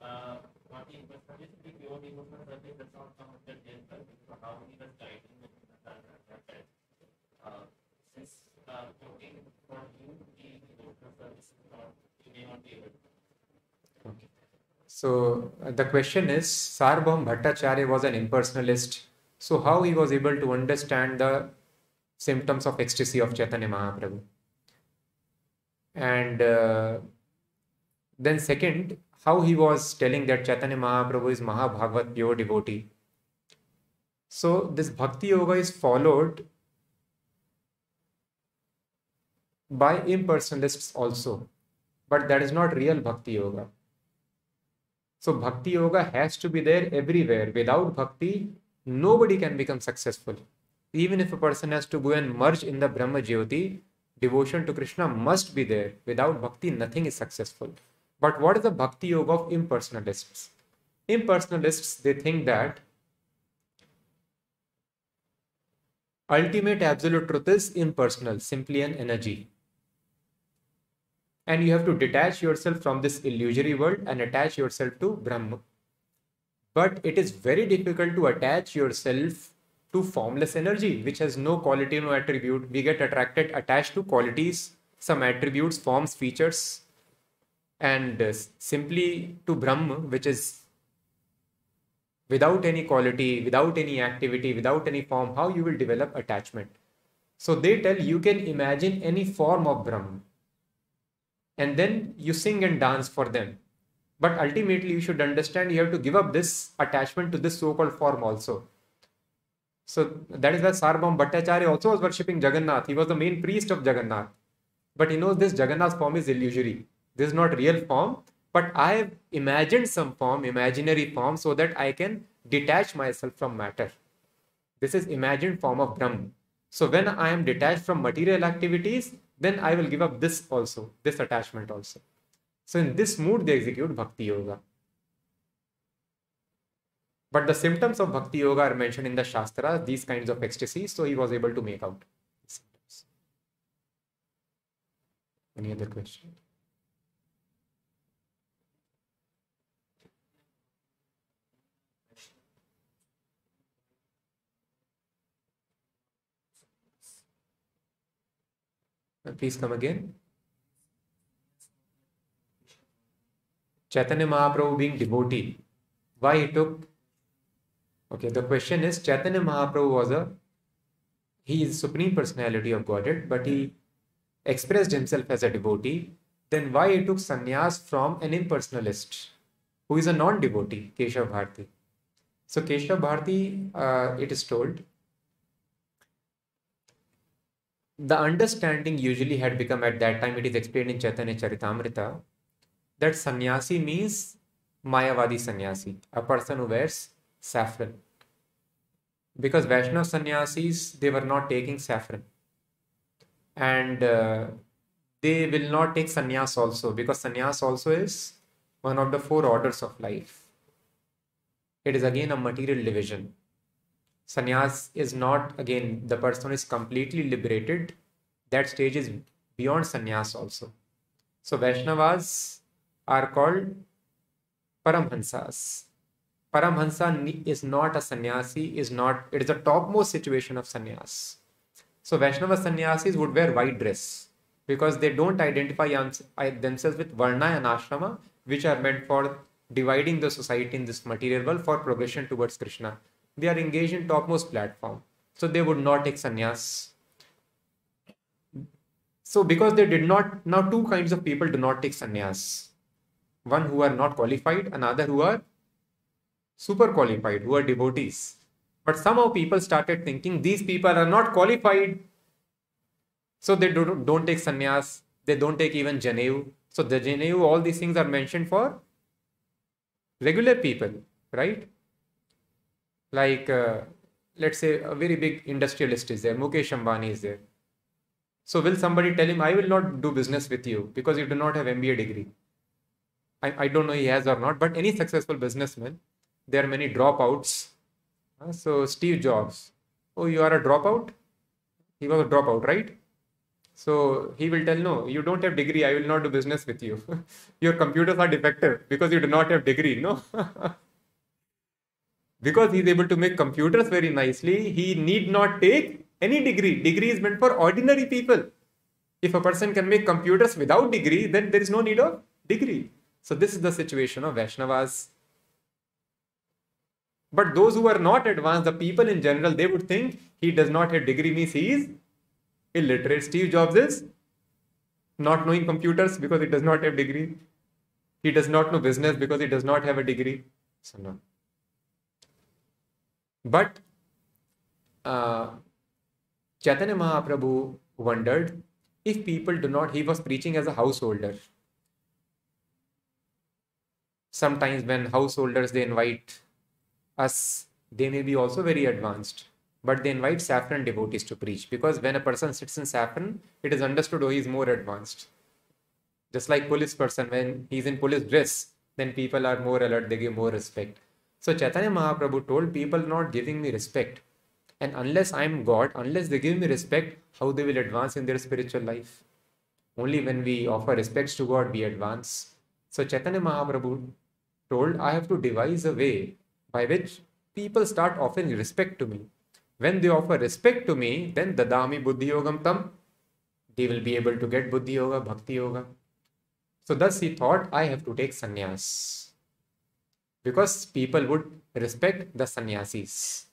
[SPEAKER 2] Uh, since uh, working for you, you may not be able to.
[SPEAKER 1] Okay. So the question is, Sarvabhauma Bhattacharya was an impersonalist. So how he was able to understand the symptoms of ecstasy of Chaitanya Mahaprabhu? And uh, then second, how he was telling that Chaitanya Mahaprabhu is Mahabhagavat pure devotee. So this Bhakti Yoga is followed by impersonalists also, but that is not real Bhakti Yoga. So Bhakti Yoga has to be there everywhere. Without Bhakti, nobody can become successful. Even if a person has to go and merge in the Brahma Jyoti, devotion to Krishna must be there. Without Bhakti, nothing is successful. But what is the bhakti yoga of impersonalists? Impersonalists, they think that ultimate absolute truth is impersonal, simply an energy. And you have to detach yourself from this illusory world and attach yourself to Brahma. But it is very difficult to attach yourself to formless energy, which has no quality, no attribute. We get attracted, attached to qualities, some attributes, forms, features, and uh, simply to Brahma, which is without any quality, without any activity, without any form, how you will develop attachment. So they tell you can imagine any form of Brahman and then you sing and dance for them. But ultimately, you should understand you have to give up this attachment to this so called form also. So that is why Sarvabhauma Bhattacharya also was worshipping Jagannath. He was the main priest of Jagannath. But he knows this Jagannath's form is illusory. This is not real form but I have imagined some form, imaginary form, so that I can detach myself from matter. This is imagined form of Brahman. So when I am detached from material activities, then I will give up this also, this attachment also. So in this mood, they execute Bhakti Yoga. But the symptoms of Bhakti Yoga are mentioned in the Shastras, these kinds of ecstasy, so he was able to make out. Any other question? Please come again. Chaitanya Mahaprabhu being devotee, why he took? Okay, the question is Chaitanya Mahaprabhu was a he is supreme personality of Godhead, but he expressed himself as a devotee. Then why he took sannyas from an impersonalist who is a non-devotee, Keshav Bharti? So Keshav Bharti, uh, it is told the understanding usually had become at that time, it is explained in Chaitanya Charitamrita, that sannyasi means Mayavadi sannyasi, a person who wears saffron. Because Vaishnava sannyasis, they were not taking saffron. And uh, they will not take sannyas also, because sannyas also is one of the four orders of life. It is again a material division sannyas is not again the person is completely liberated that stage is beyond sannyas also. So vaishnavas are called paramhansas. Paramhansa is not a sannyasi is not it is the topmost situation of sannyas. So vaishnava sannyasis would wear white dress because they don't identify uh, themselves with varna and ashrama which are meant for dividing the society in this material world for progression towards krishna they are engaged in topmost platform. So they would not take sannyas. So because they did not, now two kinds of people do not take sannyas. One who are not qualified, another who are super qualified, who are devotees. But somehow people started thinking these people are not qualified. So they don't, don't take sannyas. They don't take even Janeyu. So the Janeyu, all these things are mentioned for regular people, right? Like uh, let's say a very big industrialist is there mukesh ambani is there. So will somebody tell him i will not do business with you because you do not have mba degree. I, I don't know he has or not but any successful businessman there are many dropouts. Uh, so steve jobs oh you are a dropout? He was a dropout right? So he will tell no you don't have degree i will not do business with you. Your computers are defective because you do not have degree no because he's able to make computers very nicely, he need not take any degree. Degree is meant for ordinary people. If a person can make computers without degree, then there is no need of degree. So this is the situation of Vaishnavas. But those who are not advanced, the people in general, they would think he does not have degree means he is illiterate. Steve Jobs is not knowing computers because he does not have degree. He does not know business because he does not have a degree. So no. But uh, Chaitanya Mahaprabhu wondered if people do not, he was preaching as a householder. Sometimes when householders they invite us, they may be also very advanced, but they invite saffron devotees to preach because when a person sits in saffron, it is understood oh he is more advanced. Just like police person, when he's in police dress, then people are more alert, they give more respect. So Chaitanya Mahaprabhu told people not giving me respect. And unless I'm God, unless they give me respect, how they will advance in their spiritual life? Only when we offer respects to God, we advance. So Chaitanya Mahaprabhu told, I have to devise a way by which people start offering respect to me. When they offer respect to me, then dadami buddhi yogam tam, they will be able to get buddhi yoga, bhakti yoga. So thus he thought, I have to take sannyas. Because people would respect the sannyasis.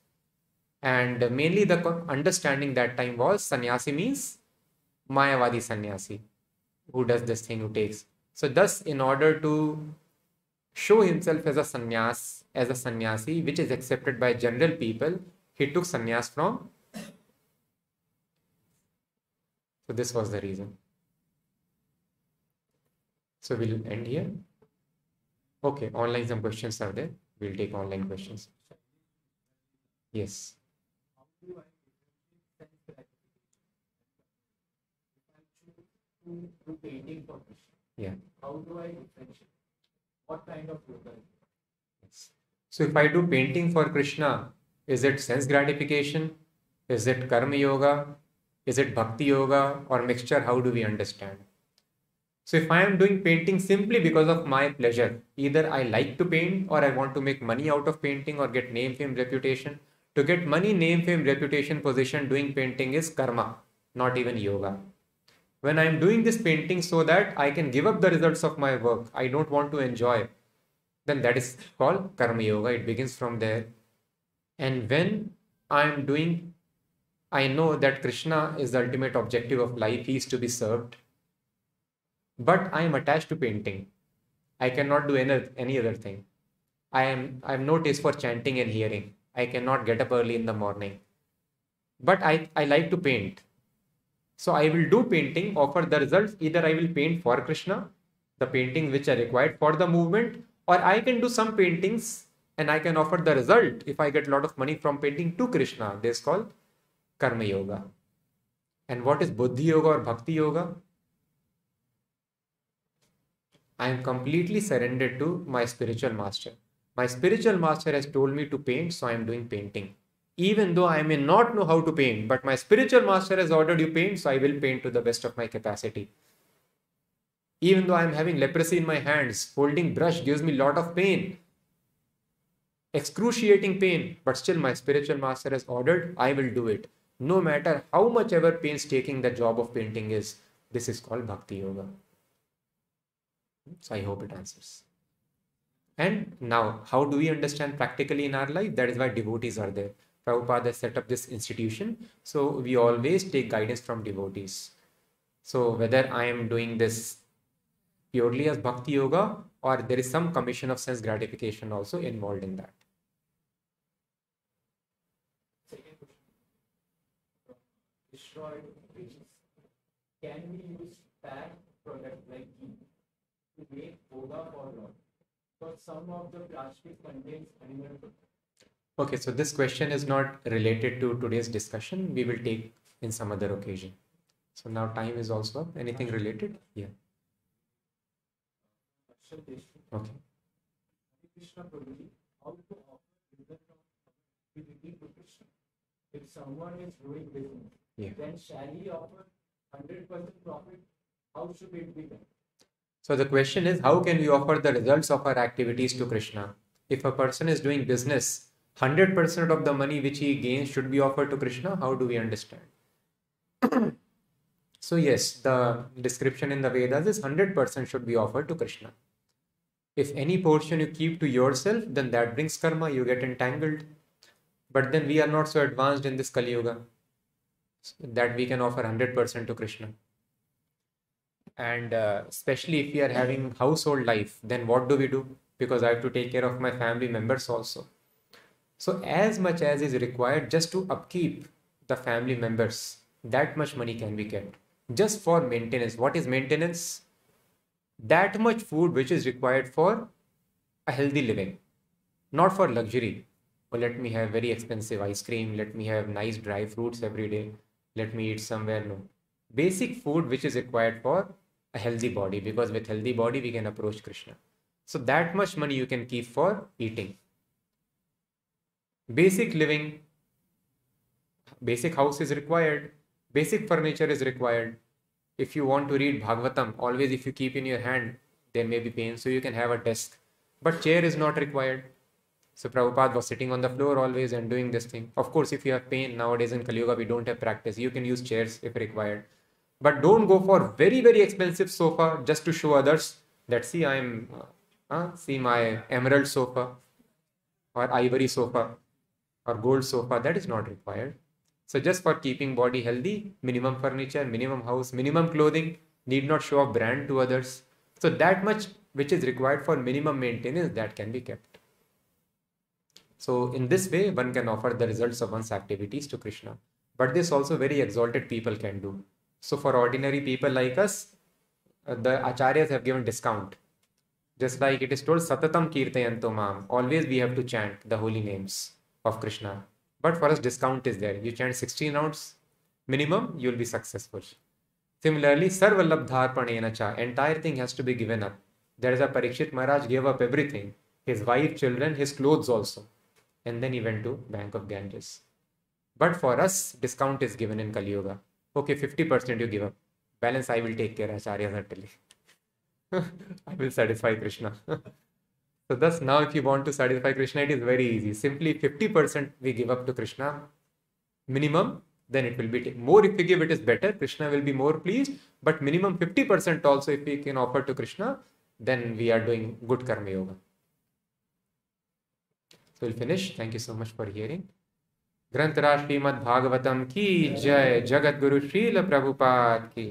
[SPEAKER 1] And mainly the understanding that time was sannyasi means Mayavadi sannyasi, who does this thing, who takes. So thus, in order to show himself as a sannyas, as a sannyasi, which is accepted by general people, he took sannyas from. So this was the reason. So we'll end here. Okay, online some questions are there. We'll take online questions. Yes. Yeah.
[SPEAKER 2] How do I differentiate? What kind of yoga?
[SPEAKER 1] Yes. So if I do painting for Krishna, is it sense gratification? Is it karma yoga? Is it bhakti yoga or mixture? How do we understand? So if I am doing painting simply because of my pleasure, either I like to paint or I want to make money out of painting or get name, fame, reputation. To get money, name, fame, reputation, position, doing painting is karma, not even yoga when I'm doing this painting so that I can give up the results of my work, I don't want to enjoy, then that is called Karma Yoga. It begins from there. And when I'm doing, I know that Krishna is the ultimate objective of life, he is to be served. But I am attached to painting. I cannot do any, any other thing. I am I have no taste for chanting and hearing. I cannot get up early in the morning. But I, I like to paint. So I will do painting, offer the results. Either I will paint for Krishna, the painting which are required for the movement, or I can do some paintings and I can offer the result if I get a lot of money from painting to Krishna. This is called Karma Yoga. And what is Buddhi Yoga or Bhakti Yoga? I am completely surrendered to my spiritual master. My spiritual master has told me to paint, so I am doing painting even though I may not know how to paint, but my spiritual master has ordered you paint, so I will paint to the best of my capacity. Even though I am having leprosy in my hands, holding brush gives me a lot of pain, excruciating pain, but still my spiritual master has ordered, I will do it. No matter how much ever painstaking the job of painting is, this is called Bhakti Yoga. So I hope it answers. And now, how do we understand practically in our life? That is why devotees are there. Prabhupada set up this institution. So we always take guidance from devotees. So whether I am doing this purely as bhakti yoga or there is some commission of sense gratification also involved in that.
[SPEAKER 2] Can we use product like to make yoga or not? Because some of the plastic contains animal
[SPEAKER 1] Okay, so this question is not related to today's discussion. We will take in some other occasion. So now time is also up. Anything related? Yeah. Okay.
[SPEAKER 2] How to offer to Krishna. If someone is doing business,
[SPEAKER 1] yeah.
[SPEAKER 2] then shall he offer 100% profit? How should it be done?
[SPEAKER 1] So the question is, how can we offer the results of our activities to Krishna? If a person is doing business 100% of the money which he gains should be offered to Krishna. How do we understand? so, yes, the description in the Vedas is 100% should be offered to Krishna. If any portion you keep to yourself, then that brings karma, you get entangled. But then we are not so advanced in this Kali Yuga that we can offer 100% to Krishna. And uh, especially if we are having household life, then what do we do? Because I have to take care of my family members also. So as much as is required just to upkeep the family members, that much money can be kept just for maintenance. What is maintenance? That much food which is required for a healthy living, not for luxury. Well, let me have very expensive ice cream. Let me have nice dry fruits every day. Let me eat somewhere. No. Basic food which is required for a healthy body because with healthy body we can approach Krishna. So that much money you can keep for eating basic living basic house is required, basic furniture is required. If you want to read Bhagavatam, always if you keep in your hand, there may be pain, so you can have a desk. But chair is not required. So Prabhupada was sitting on the floor always and doing this thing. Of course, if you have pain nowadays in Kali Yuga, we don't have practice. You can use chairs if required. But don't go for very, very expensive sofa just to show others that see I'm, uh, see my emerald sofa or ivory sofa or gold sofa. That is not required. So just for keeping body healthy, minimum furniture, minimum house, minimum clothing, need not show a brand to others. So that much which is required for minimum maintenance that can be kept. So in this way, one can offer the results of one's activities to Krishna. But this also very exalted people can do. So for ordinary people like us, uh, the acharyas have given discount. Just like it is told, Satatam Kirtayanto. Always we have to chant the holy names of Krishna. But for us, discount is there. You chant 16 rounds minimum, you will be successful. Similarly, Sarvalabdharpanena cha, entire thing has to be given up. There is a Parikshit Maharaj gave up everything. His wife, children, his clothes also. And then he went to Bank of Ganges. But for us, discount is given in Kali Yuga. Okay, 50% you give up. Balance I will take care, Acharya certainly. I will satisfy Krishna. so thus now if you want to satisfy Krishna, it is very easy. Simply 50% we give up to Krishna minimum, then it will be more if we give it is better. Krishna will be more pleased. But minimum 50% also if we can offer to Krishna, then we are doing good karma yoga. So we'll finish. Thank you so much for hearing. ग्रंथराज Shrimad Bhagavatam की जय जगत गुरु श्रील प्रभुपाद की।